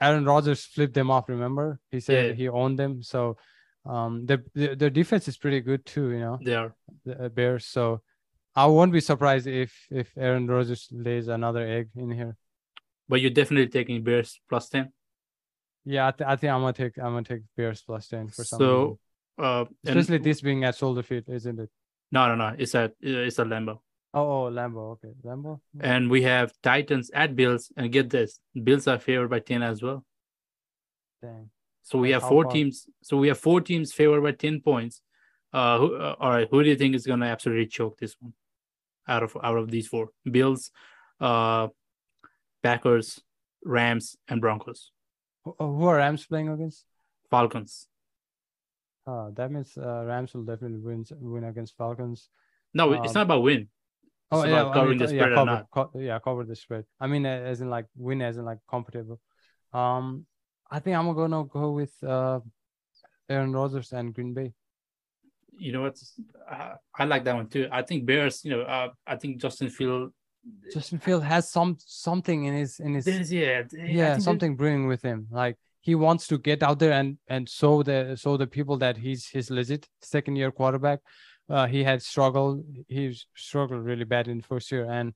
Aaron Rodgers flipped them off. Remember, he said yeah. he owned them. So, um, their their defense is pretty good too. You know, they are the uh, Bears. So, I won't be surprised if if Aaron Rodgers lays another egg in here. But you're definitely taking Bears plus ten. Yeah, I, th- I think I'm gonna take I'm gonna take Bears plus ten for some. So, uh, especially and... this being at Soldier Field, isn't it? No, no, no. It's at it's at Lambeau. Oh, oh, Lambeau. Okay, Lambeau. And we have Titans at Bills, and get this, Bills are favored by ten as well. Dang. So we have four far? teams. So we have four teams favored by ten points. Uh, who, uh, all right. Who do you think is gonna absolutely choke this one? Out of out of these four: Bills, uh, Packers, Rams, and Broncos. Who are Rams playing against? Falcons. Oh, that means uh, Rams will definitely win win against Falcons. No, um, it's not about win. It's oh yeah, covering I mean, the spread yeah, cover, co- yeah, cover the spread. I mean, as in like win, as in like comfortable. Um, I think I'm gonna go with uh, Aaron Rodgers and Green Bay you know what? Uh, I like that one too. I think Bears. You know, uh, I think Justin Field. Justin Field has some something in his in his yeah yeah something brewing with him. Like he wants to get out there and and show the show the people that he's his legit second year quarterback. Uh, he had struggled. He struggled really bad in first year, and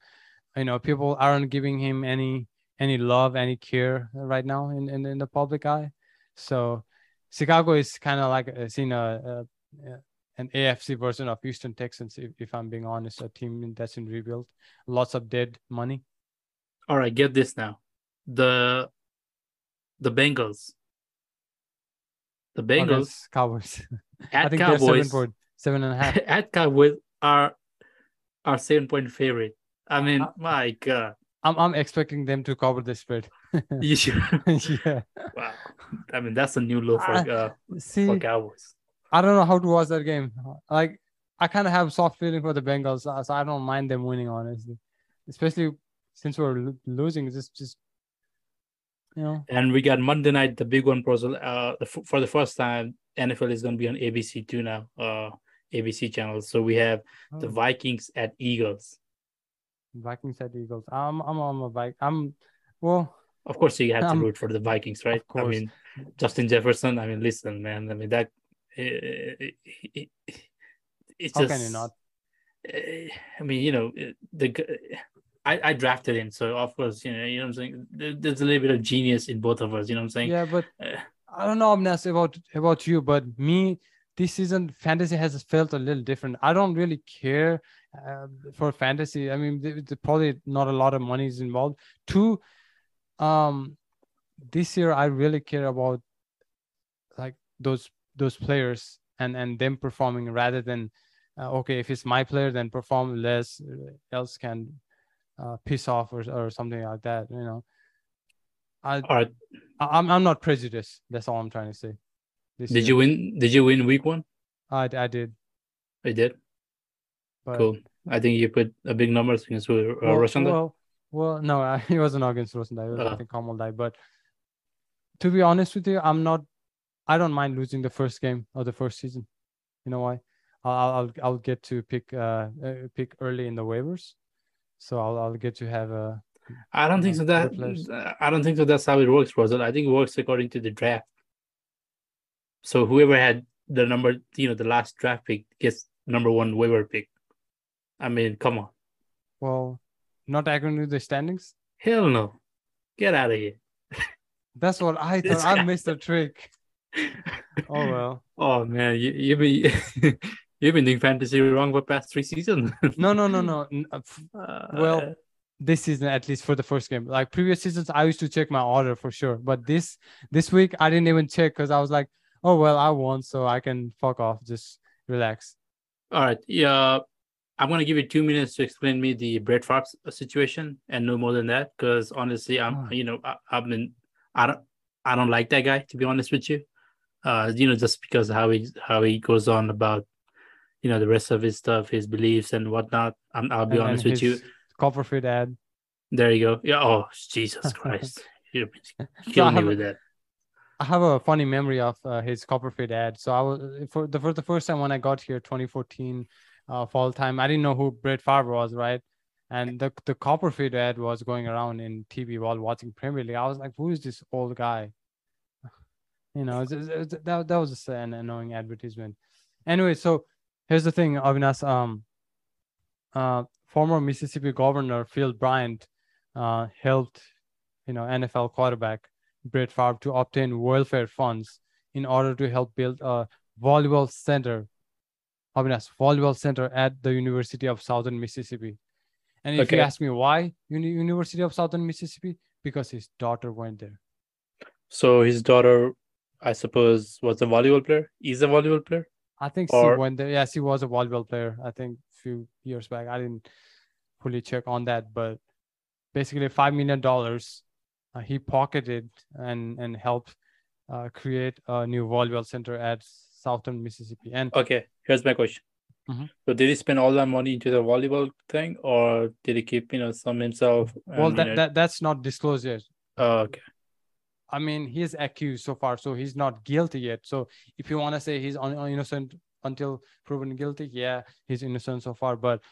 you know people aren't giving him any any love, any care right now in in, in the public eye. So Chicago is kind of like uh, seen a, a, an AFC version of Houston Texans, if, if I'm being honest, a team that's in rebuild, lots of dead money. All right, get this now. The the Bengals. The Bengals oh, Cowboys. At I think Cowboys, they're seven point seven and a half. At Cowboys are are seven point favorite. I mean, uh, my God. I'm I'm expecting them to cover the spread. you sure? yeah. Wow. I mean, that's a new low for uh, See, for Cowboys. I don't know how to watch that game. Like I kind of have soft feeling for the Bengals, uh, so I don't mind them winning, honestly. Especially since we're lo- losing, it's just, just you know. And we got Monday night, the big one, uh, for the first time, NFL is going to be on ABC too now, uh, ABC channel. So we have oh. the Vikings at Eagles. Vikings at Eagles. I'm, I'm, I'm a Viking. I'm, well. Of course, you have to root for the Vikings, right? I mean, Justin Jefferson. I mean, listen, man. I mean that it, it, it's How just, can you not? Eh, I mean, you know, the I, I drafted him, so of course, you know, you know I'm saying. There's a little bit of genius in both of us. You know what I'm saying? Yeah, but uh, I don't know, Amnas, about about you, but me, this season fantasy has felt a little different. I don't really care uh, for fantasy. I mean, probably not a lot of money is involved. Two, um, this year I really care about like those those players and and them performing rather than uh, okay if it's my player then perform less uh, else can uh, piss off or, or something like that you know. I, all right. I, am I'm not prejudiced. That's all i'm trying to say this did year. you win did you win week one? I, I did. I did? But, cool. I think you put a big number against uh, well, well, well no I, it wasn't against Rosanda. it was uh, I think Kamal died but to be honest with you i'm not I don't mind losing the first game of the first season. You know why? I'll I'll I'll get to pick uh, uh pick early in the waivers, so I'll I'll get to have a. I don't think so. That. I don't think so. That's how it works, Russell. I think it works according to the draft. So whoever had the number, you know, the last draft pick gets number one waiver pick. I mean, come on, Well, not according to the standings. hell no, get out of here. That's what I thought. I missed the trick. Oh well. Oh man, you you've been you've been doing fantasy wrong for past three seasons. No, no, no, no. Uh, Uh, Well, this season at least for the first game. Like previous seasons, I used to check my order for sure. But this this week I didn't even check because I was like, oh well, I won, so I can fuck off, just relax. all right, yeah. I'm gonna give you two minutes to explain me the Brett Favre situation and no more than that. Because honestly, I'm Oh. you know I, I've been I don't I don't like that guy to be honest with you. Uh, you know, just because how he how he goes on about you know the rest of his stuff, his beliefs and whatnot. I'm, I'll be And- honest with you. Copper Fit ad. There you go. Yeah. Oh Jesus Christ, you're So I me with that. I have a funny memory of uh, his Copper Fit ad. So I was for the for the first time when I got here, 2014 uh, fall time. I didn't know who Brett Favre was, right? And the the Copper Fit ad was going around in TV while watching Premier League. I was like, who is this old guy? You know, it's- it's- it's- that that was just an annoying advertisement. Anyway, so here's the thing, Avinash. Um, uh, former Mississippi Governor Phil Bryant uh, helped, you know, NFL quarterback Brett Favre to obtain welfare funds in order to help build a volleyball center, Avinash, volleyball center at the University of Southern Mississippi. And if you ask me why Uni- University of Southern Mississippi, because his daughter went there. So his daughter, I suppose, was a volleyball player. He's a volleyball player. I think Or- she went there. Yeah, she was a volleyball player. I think a few years back. I didn't fully check on that, but basically five million dollars uh, he pocketed and and helped uh, create a new volleyball center at Southern Mississippi. And Okay, here's my question. Mhm. So did he spend all that money into the volleyball thing, or did he keep you know some himself? well, that, that that's not disclosed yet. oh, okay. I mean, he's accused so far, so he's not guilty yet. So if you want to say he's un- innocent until proven guilty, yeah, he's innocent so far. But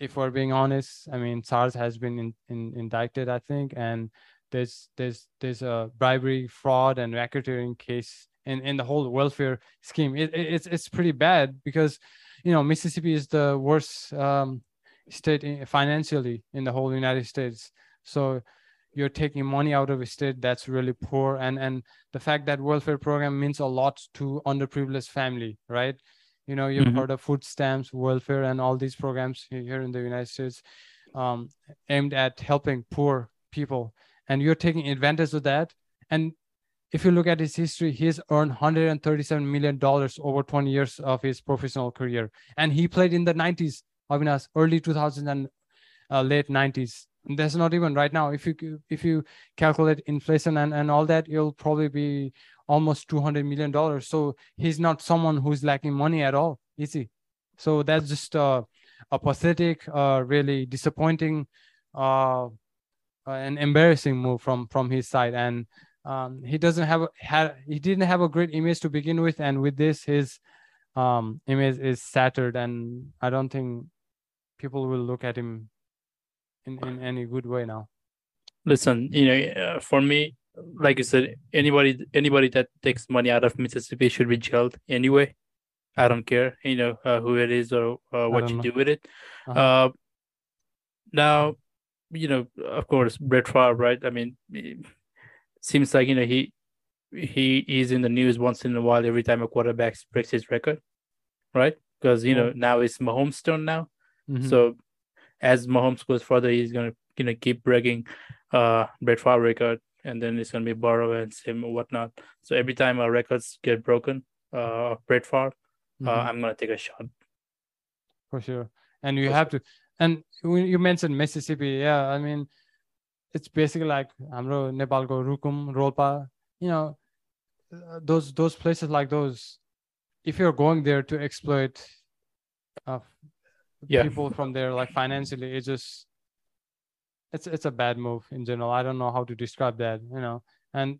if we're being honest, I mean, SARS has been in, in, indicted, I think, and there's there's there's a bribery, fraud, and racketeering case in, in the whole welfare scheme. It, it- it's it's pretty bad because you know Mississippi is the worst um, state in, financially in the whole United States. So you're taking money out of a state that's really poor and and the fact that welfare program means a lot to underprivileged family right? You know you've Mhm. heard of food stamps welfare and all these programs here in the united states um, aimed at helping poor people and you're taking advantage of that. And if you look at his history he's earned 137 million dollars over 20 years of his professional career. And he played in the 90s Avinash, early 2000 and uh, late 90s and that's not even right now. If you if you calculate inflation and, and all that it'll probably be almost 200 million dollars. So he's not someone who's lacking money at all is he? So that's just uh, a pathetic uh, really disappointing uh, uh, an embarrassing move from from his side. And um, he doesn't have had he didn't have a great image to begin with. And with this his um, image is shattered. And i don't think people will look at him in, in any good way now Listen, you know, uh, for me, like you said, anybody anybody that takes money out of Mississippi should be jailed anyway. I don't care, you know, uh, who it is or uh, what you know. do with it. Uh-huh. Uh, now, you know, of course, Brett Favre, right? I mean, seems like you know he he is in the news once in a while every time a quarterback breaks his record, right? Because you know now it's Mahomes' turn now. Mhm. So as Mahomes goes further, he's gonna you know keep breaking uh Brett Favre record, and then it's gonna be Burrow and Sim or whatnot. So every time our records get broken, uh, of Brett Favre, uh, Mhm. I'm gonna take a shot. for sure and you For have to and when you mentioned mississippi yeah i mean it's basically like हाम्रो नेपालको Rukum Rolpa you know uh, those those places like those if you're going there to exploit uh, yeah. people from there like financially it's just it's it's a bad move in general i don't know how to describe that you know and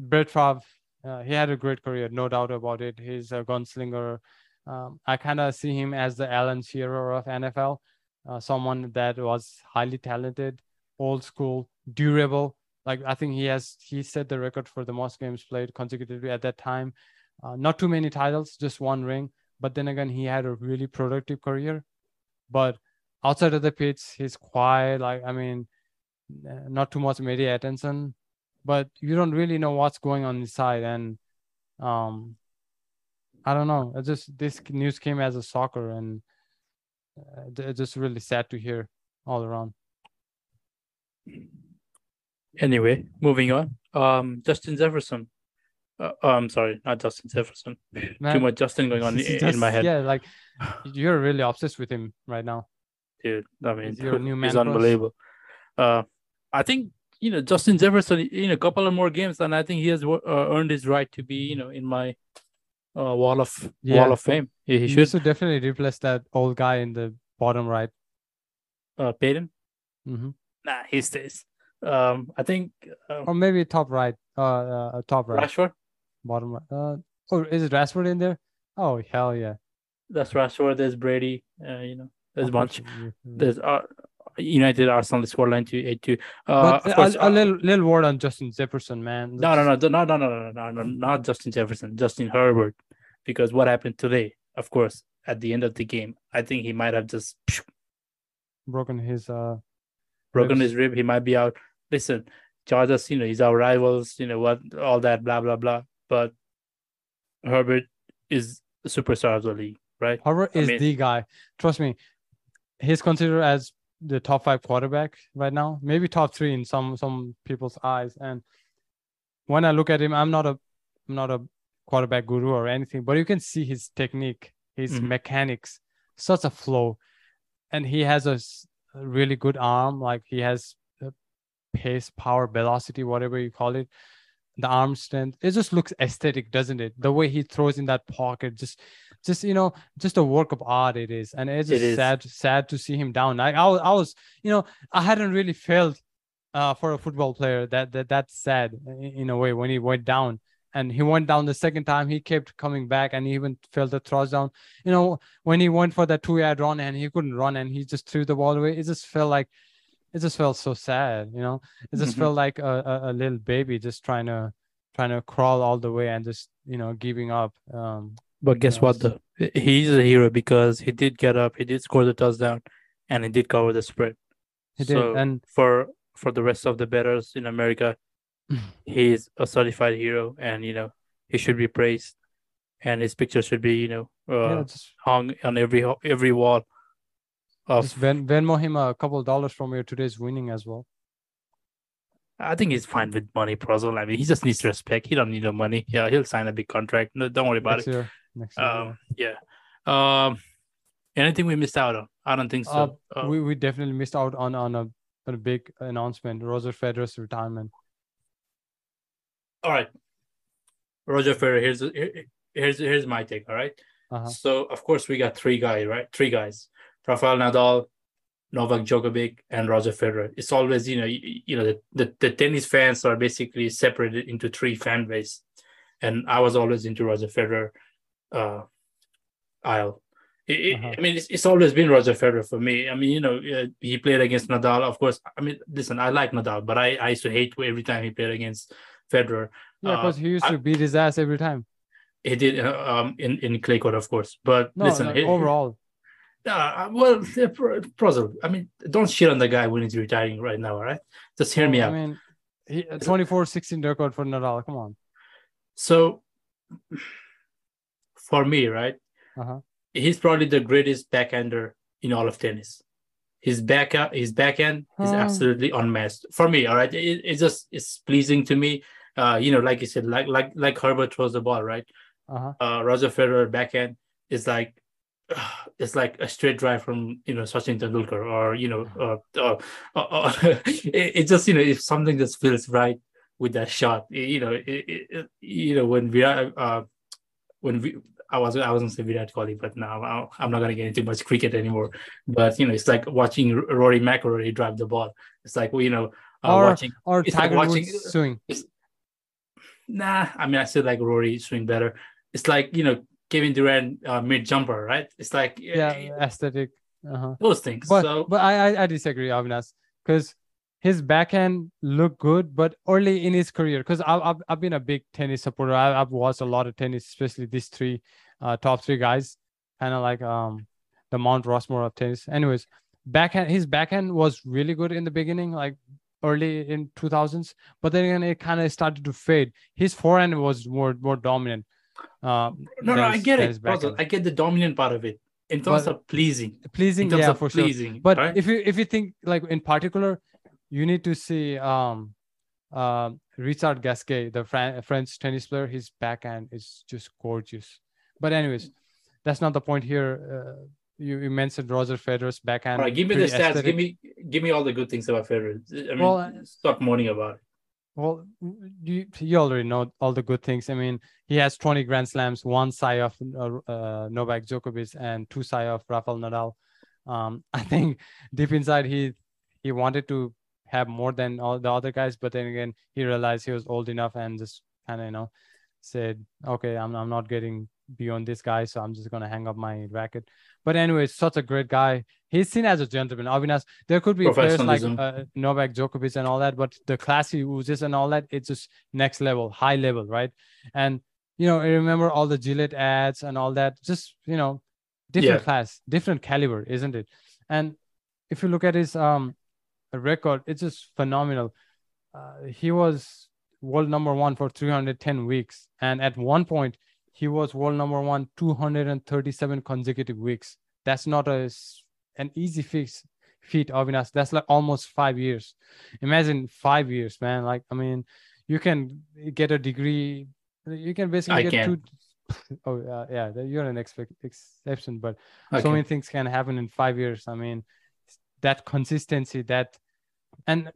Brett Favre, uh, he had a great career, no doubt about it. He's a gunslinger. Um, I kind of see him as the Alan Shearer of NFL. uh, someone that was highly talented, old school, durable. Like I think he has he set the record for the most games played consecutively at that time. Uh, not too many titles, just one ring. But then again, he had a really productive career. But outside of the pitch, he's quiet. Like I mean, not too much media attention, but you don't really know what's going on inside. And um, I don't know. It just this news came as a soccer, and uh, it's just really sad to hear all around. Anyway, moving on. Um, Justin Jefferson. Uh, oh, I'm sorry, not Justin Jefferson. Too much Justin going on in, just- my head, Yeah, like you're really obsessed with him right now. dude. I mean, He's your new man he's unbelievable. Uh, I think you know Justin Jefferson in a couple of more games, and I think he has uh, earned his right to be, you know, in my uh, wall of Yeah. wall of fame. He, he should. needs definitely replace that old guy in the bottom right. Uh, Peyton. hmm Nah, he stays. Um, I think um, Or maybe top right. Uh, uh top right. Rashford. Bottom right. Uh, oh, is it Rashford in there? Oh hell yeah! That's Rashford. There's Brady. Uh, you know, there's a bunch. There's uh, United Arsenal scoreline to eight two. Uh, But of a, a uh, little little word on Justin Jefferson, man. No, no, no, no, no, no, no, no, no, not Justin Jefferson, Justin Herbert. Because what happened today, of course, at the end of the game, I think he might have just Broken his uh. broken ribs. his rib. He might be out. Listen, Chargers, you know, he's our rivals, you know, what, all that, blah, blah, blah. But Herbert is the superstar of the league, right? Herbert I is mean- the guy. Trust me, he's considered as the top five quarterback right now, maybe top three in some some people's eyes. And when I look at him, I'm not a I'm not a quarterback guru or anything, but you can see his technique, his Mhm. mechanics, such a flow, and he has a really good arm. Like he has uh, pace, power, velocity, whatever you call it. The arm strength. It just looks aesthetic, doesn't it? The way he throws in that pocket, just just you know just a work of art it is and it's just is. sad sad to see him down I, I was i was you know i hadn't really felt uh for a football player that that that's sad in, in a way when he went down and he went down the second time he kept coming back and he even felt the thrust down you know when he went for that two yard run and he couldn't run and he just threw the ball away it just felt like it just felt so sad you know it just Mhm. felt like a, a, a little baby just trying to trying to crawl all the way and just you know giving up um But guess what? Yes. Though he's a hero because he did get up, he did score the touchdown, and he did cover the spread. He did, and- for for the rest of the betters in America, he's a certified hero, and you know he should be praised, and his picture should be you know uh, yeah, just hung on every every wall. Of Just Ven- Venmo him a couple of dollars from your today's winning as well. I think he's fine with money, Prajwal. I mean, he just needs respect. He don't need no money. Yeah, he'll sign a big contract. No, don't worry about Next it. year. Next year. Um, yeah. Um, anything we missed out on? I don't think so. Uh, Uh, we, we definitely missed out on on a, on a big announcement. Roger Federer's retirement. all right, Roger Federer. Here's here- here's here's my take. All right. Uh-huh. So of course we got three guys, right? Three guys: Rafael Nadal, Novak Djokovic, and Roger Federer. It's always you know you, you know the, the the tennis fans are basically separated into three fan base, and I was always into Roger Federer. Uh, aisle. It, it- Uh-huh. I mean, it's, it's always been Roger Federer for me. I mean, you know, uh, he played against Nadal. Of course, I mean, listen, I like Nadal, but I, I used to hate every time he played against Federer. Yeah, Uh, because he used I- to beat his ass every time. He did uh, um in in clay court, of course. But No, listen, no, he- overall. Uh, well, uh, Prajwal, I mean, don't shit on the guy when he's retiring right now, all right? Just hear me I out. I mean, he, 24-16 record for Nadal. Come on. so, for me, right, Uh-huh. he's probably the greatest backhander in all of tennis. His back his backhand is absolutely unmatched for me. All right, it, it just it's pleasing to me. Uh, you know, like you said, like like like Herbert throws the ball, right? Uh-huh. uh, Roger Federer backhand is like it's like a straight drive from you know Sachin Tendulkar or you know uh, uh, uh, uh, it, it just you know if something just feels right with that shot it- you know it, you know when we are uh, when we I was I wasn't say Virat Kohli but now I'm not gonna get into much cricket anymore but you know it's like watching Rory McIlroy drive the ball it's like well, you know uh, Or- watching Or It's like Tiger watching- Woods swing. Nah, I mean, I still like Rory swing better. It's like you know Kevin Durant uh, mid jumper, right? It's like Yeah, aesthetic. Uh-huh. those things. But so but I I, I disagree, Avinash, because his backhand looked good, but early in his career, because I've, I've I've been a big tennis supporter. I, I've watched a lot of tennis, especially these three uh, top three guys, kind of like um the Mount Rushmore of tennis. Anyways, backhand his backhand was really good in the beginning, like early in 2000s, but then again it kind of started to fade. His forehand was more more dominant. Uh, no, no, I get it. backhand. I get the dominant part of it in terms But- of pleasing. pleasing In terms yeah of for sure but right? if you if you think like in particular you need to see um uh, richard gasquet the Fran- french tennis player his backhand is just gorgeous but anyways that's not the point here uh, you, you mentioned roger federer's backhand All right, give me the stats. aesthetic. Give me give me all the good things about Federer. I mean, Well, stop moaning about it. Well, you you already know all the good things. I mean, he has 20 Grand Slams, one side of uh, uh, Novak Djokovic and two side of Rafael Nadal. Um, I think deep inside he he wanted to have more than all the other guys, but then again he realized he was old enough and just kind of you know said, okay, I'm I'm not getting beyond this guy, so I'm just gonna hang up my racket. But anyway, such a great guy. He's seen as a gentleman. Avinash, there could be players like uh, Novak Djokovic and all that, but the classy he uses and all that, it's just next level, high level, right? And you know, I remember all the Gillette ads and all that. Just you know, different Yeah. class, different caliber, isn't it? And if you look at his um record, it's just phenomenal. Uh, he was world number one for 310 weeks, and at one point he was world number one 237 consecutive weeks. That's not a an easy fix feat, Avinash. That's like almost five years. Imagine five years, man. Like I mean, you can get a degree. You can basically I get can. two. Oh uh, yeah, you're an expect, exception, but Okay. so many things can happen in five years. I mean, that consistency, that and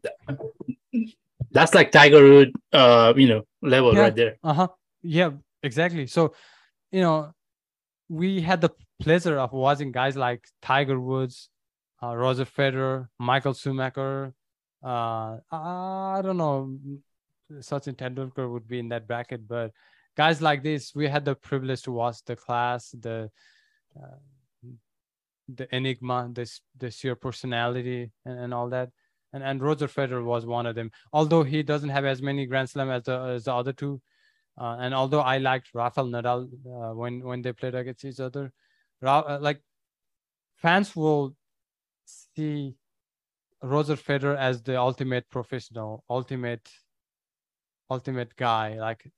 That's like Tiger Wood, uh, you know, level Yeah. right there. uh-huh yeah exactly. So you know we had the pleasure of watching guys like tiger woods uh, roger federer michael schumacher. Uh i don't know such Sachin Tendulkar would be in that bracket but guys like this we had the privilege to watch the class the uh, the enigma this the sheer personality and, and all that. And and Roger Federer was one of them. Although he doesn't have as many Grand Slam as the as the other two, uh, and although I liked Rafael Nadal uh, when when they played against each other, Ra- uh, like fans will see Roger Federer as the ultimate professional, ultimate ultimate guy. Like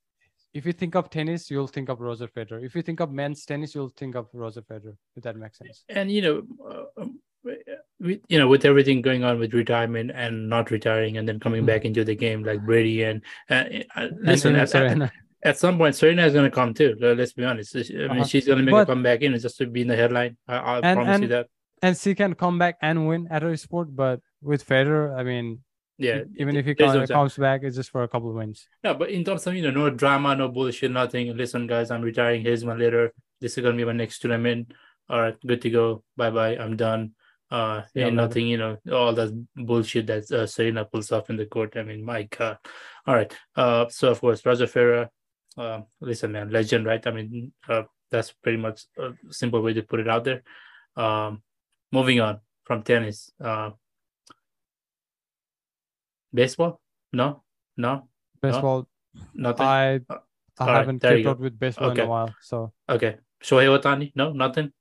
if you think of tennis, you'll think of Roger Federer. If you think of men's tennis, you'll think of Roger Federer. If that makes sense. And you know, uh, with, you know, with everything going on with retirement and not retiring and then coming Mhm. back into the game like Brady and uh, uh, listen, Anthony at, at, some point Serena is going to come too. Let's be honest. I mean, Uh-huh. she's going to make But- a comeback in just to be in the headline. I, I And- promise you that. and she can come back and win at her sport. But with Federer, I mean, Yeah. even if he there's co- no doubt. comes back, it's just for a couple of wins. No, but in terms of you know, no drama, no bullshit, nothing. Listen, guys, I'm retiring. Here's my letter. This is gonna be my next tournament. All right, good to go. Bye bye. I'm done. Uh, Yeah, and nothing, you know, all that bullshit that uh, Serena pulls off in the court. I mean, my God. All right. Uh, so of course, Roger Federer. Uh, listen, man, legend, right? I mean, uh, that's pretty much a simple way to put it out there. Um, moving on from tennis. Uh, baseball? No, no, Baseball, nothing. I Uh, I all right, haven't you kept up with baseball in Okay. a while, so Okay. Shohei Ohtani? No, nothing.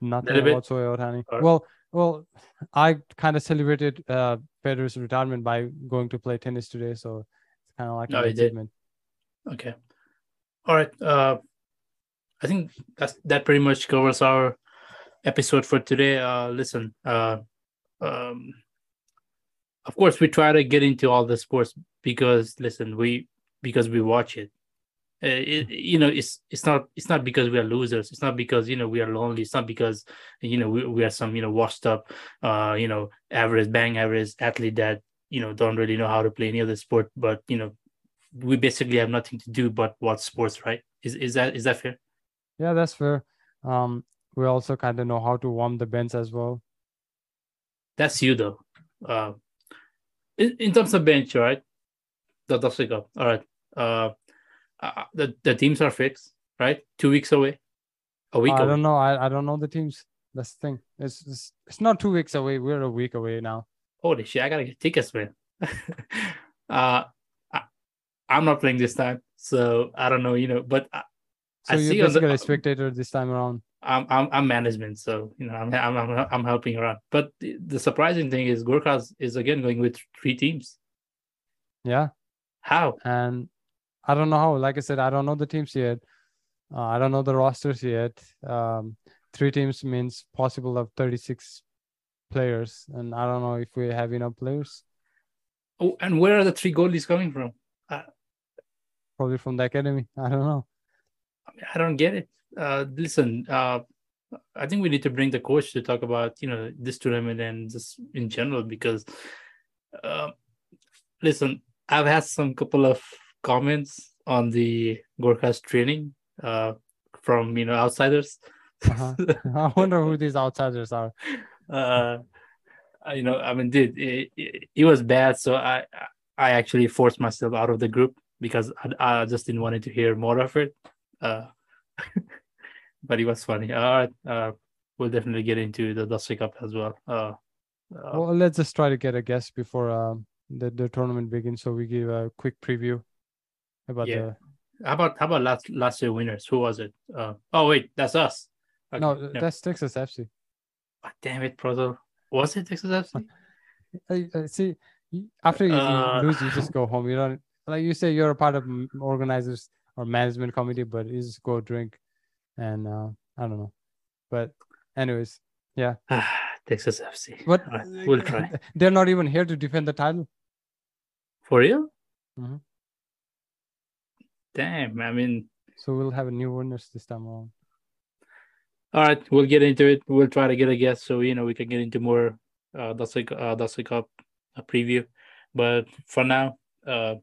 nothing about Shohei Ohtani. Well, well, I kind of celebrated uh, Federer's retirement by going to play tennis today, so it's kind of like No, an achievement. Okay. All right. Uh, I think that's that pretty much covers our episode for today. Uh, listen. Uh, um, of course, we try to get into all the sports because listen, we because we watch it. Uh, it, you know, it's it's not it's not because we are losers. It's not because you know we are lonely. It's not because you know we, we are some you know washed up, uh, you know, average bang average athlete that you know don't really know how to play any other sport. But you know, we basically have nothing to do but watch sports, right? Is is that is that fair? Yeah, that's fair. Um, we also kind of know how to warm the bench as well. That's you though. Uh, in, in terms of bench, right? The Dusty Cup. All right. Uh, uh, the the teams are fixed, right? Two weeks away. A week I away. don't know. I, I don't know the teams. That's the thing. It's, it's it's not two weeks away. We're a week away now. Holy shit! I gotta get tickets, man. uh, I'm not playing this time, so I don't know. You know, but I, So I you're see the- basically a spectator this time around. I'm, I'm I'm management, so you know I'm I'm I'm, I'm helping around. But the, the surprising thing is Gorkhas is again going with three teams. Yeah. How? and I don't know how. Like I said, I don't know the teams yet. Uh, I don't know the rosters yet. Um, three teams means possible of 36 players, and I don't know if we have enough players. Oh, and where are the three goalies coming from? Probably from the academy. I don't know. I, I don't get it. Uh, listen, uh, I think we need to bring the coach to talk about you know this tournament and just in general because, uh, listen, I've had some couple of comments on the Gorkhas training uh, from you know outsiders. Uh-huh. I wonder who these outsiders are. uh, you know, I mean, dude, it, it, it was bad. So I, I actually forced myself out of the group because I, I just didn't want to hear more of it. Uh, but it was funny. All right, uh, we'll definitely get into the Dusty Cup as well. Uh, uh, Well, let's just try to get a guest before um, the the tournament begins, so we give a quick preview about Yeah. the. how about how about last last year winners? Who was it? Uh, oh wait, that's us. Okay, No, no. that's Texas FC. Ah, damn it, brother. Was it Texas FC? I, I see. After you, Uh, lose, you just go home. You don't like you say you're a part of organizers or management committee, but you just go drink, and uh, I don't know. But anyways, yeah. Texas FC. but All right, we'll try. They're not even here to defend the title. For real? Mhm. Damn, I mean, So we'll have a new winners this time around. all right, we'll get into it. We'll try to get a guest so you know we can get into more uh Dusty uh Dusty Cup uh, preview. But for now, uh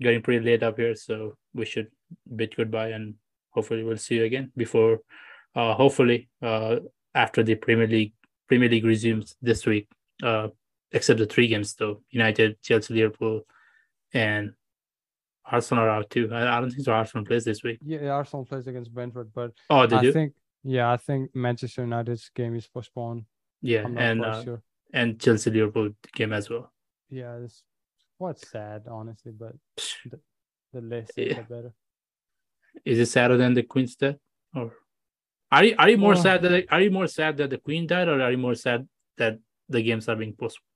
getting pretty late up here, so we should bid goodbye and hopefully we'll see you again before uh hopefully uh after the Premier League Premier League resumes this week. Uh except the three games though. United, Chelsea, Liverpool, and Arsenal are out too. I, I don't think so Arsenal plays this week. Yeah, Arsenal plays against Brentford, but Oh, they I do? think yeah, I think Manchester United's game is postponed. yeah, I'm not and uh, sure. And Chelsea Liverpool game as well. Yeah, it's quite sad, honestly, but the, the less Yeah. the better. Is it sadder than the Queen's death, or are you are you more Oh. sad that are you more sad that the Queen died, or are you more sad that the games are being postponed?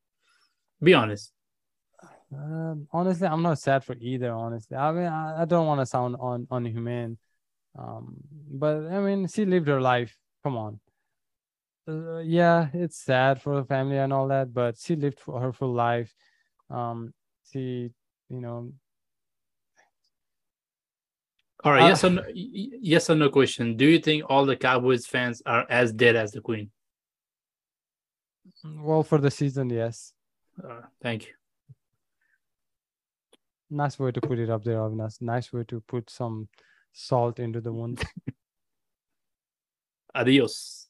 Be honest. Um, honestly, I'm not sad for either. Honestly, I mean, I, I don't want to sound un, unhumane, um, but I mean, she lived her life. Come on. Uh, yeah, it's sad for the family and all that, but she lived for her full life. Um, she, you know, All right, Uh, yes or no, yes or no question. Do you think all the Cowboys fans are as dead as the Queen? well, for the season, yes. Uh, thank you. Nice way to put it up there, Avinash. Nice way to put some salt into the wound. Adios.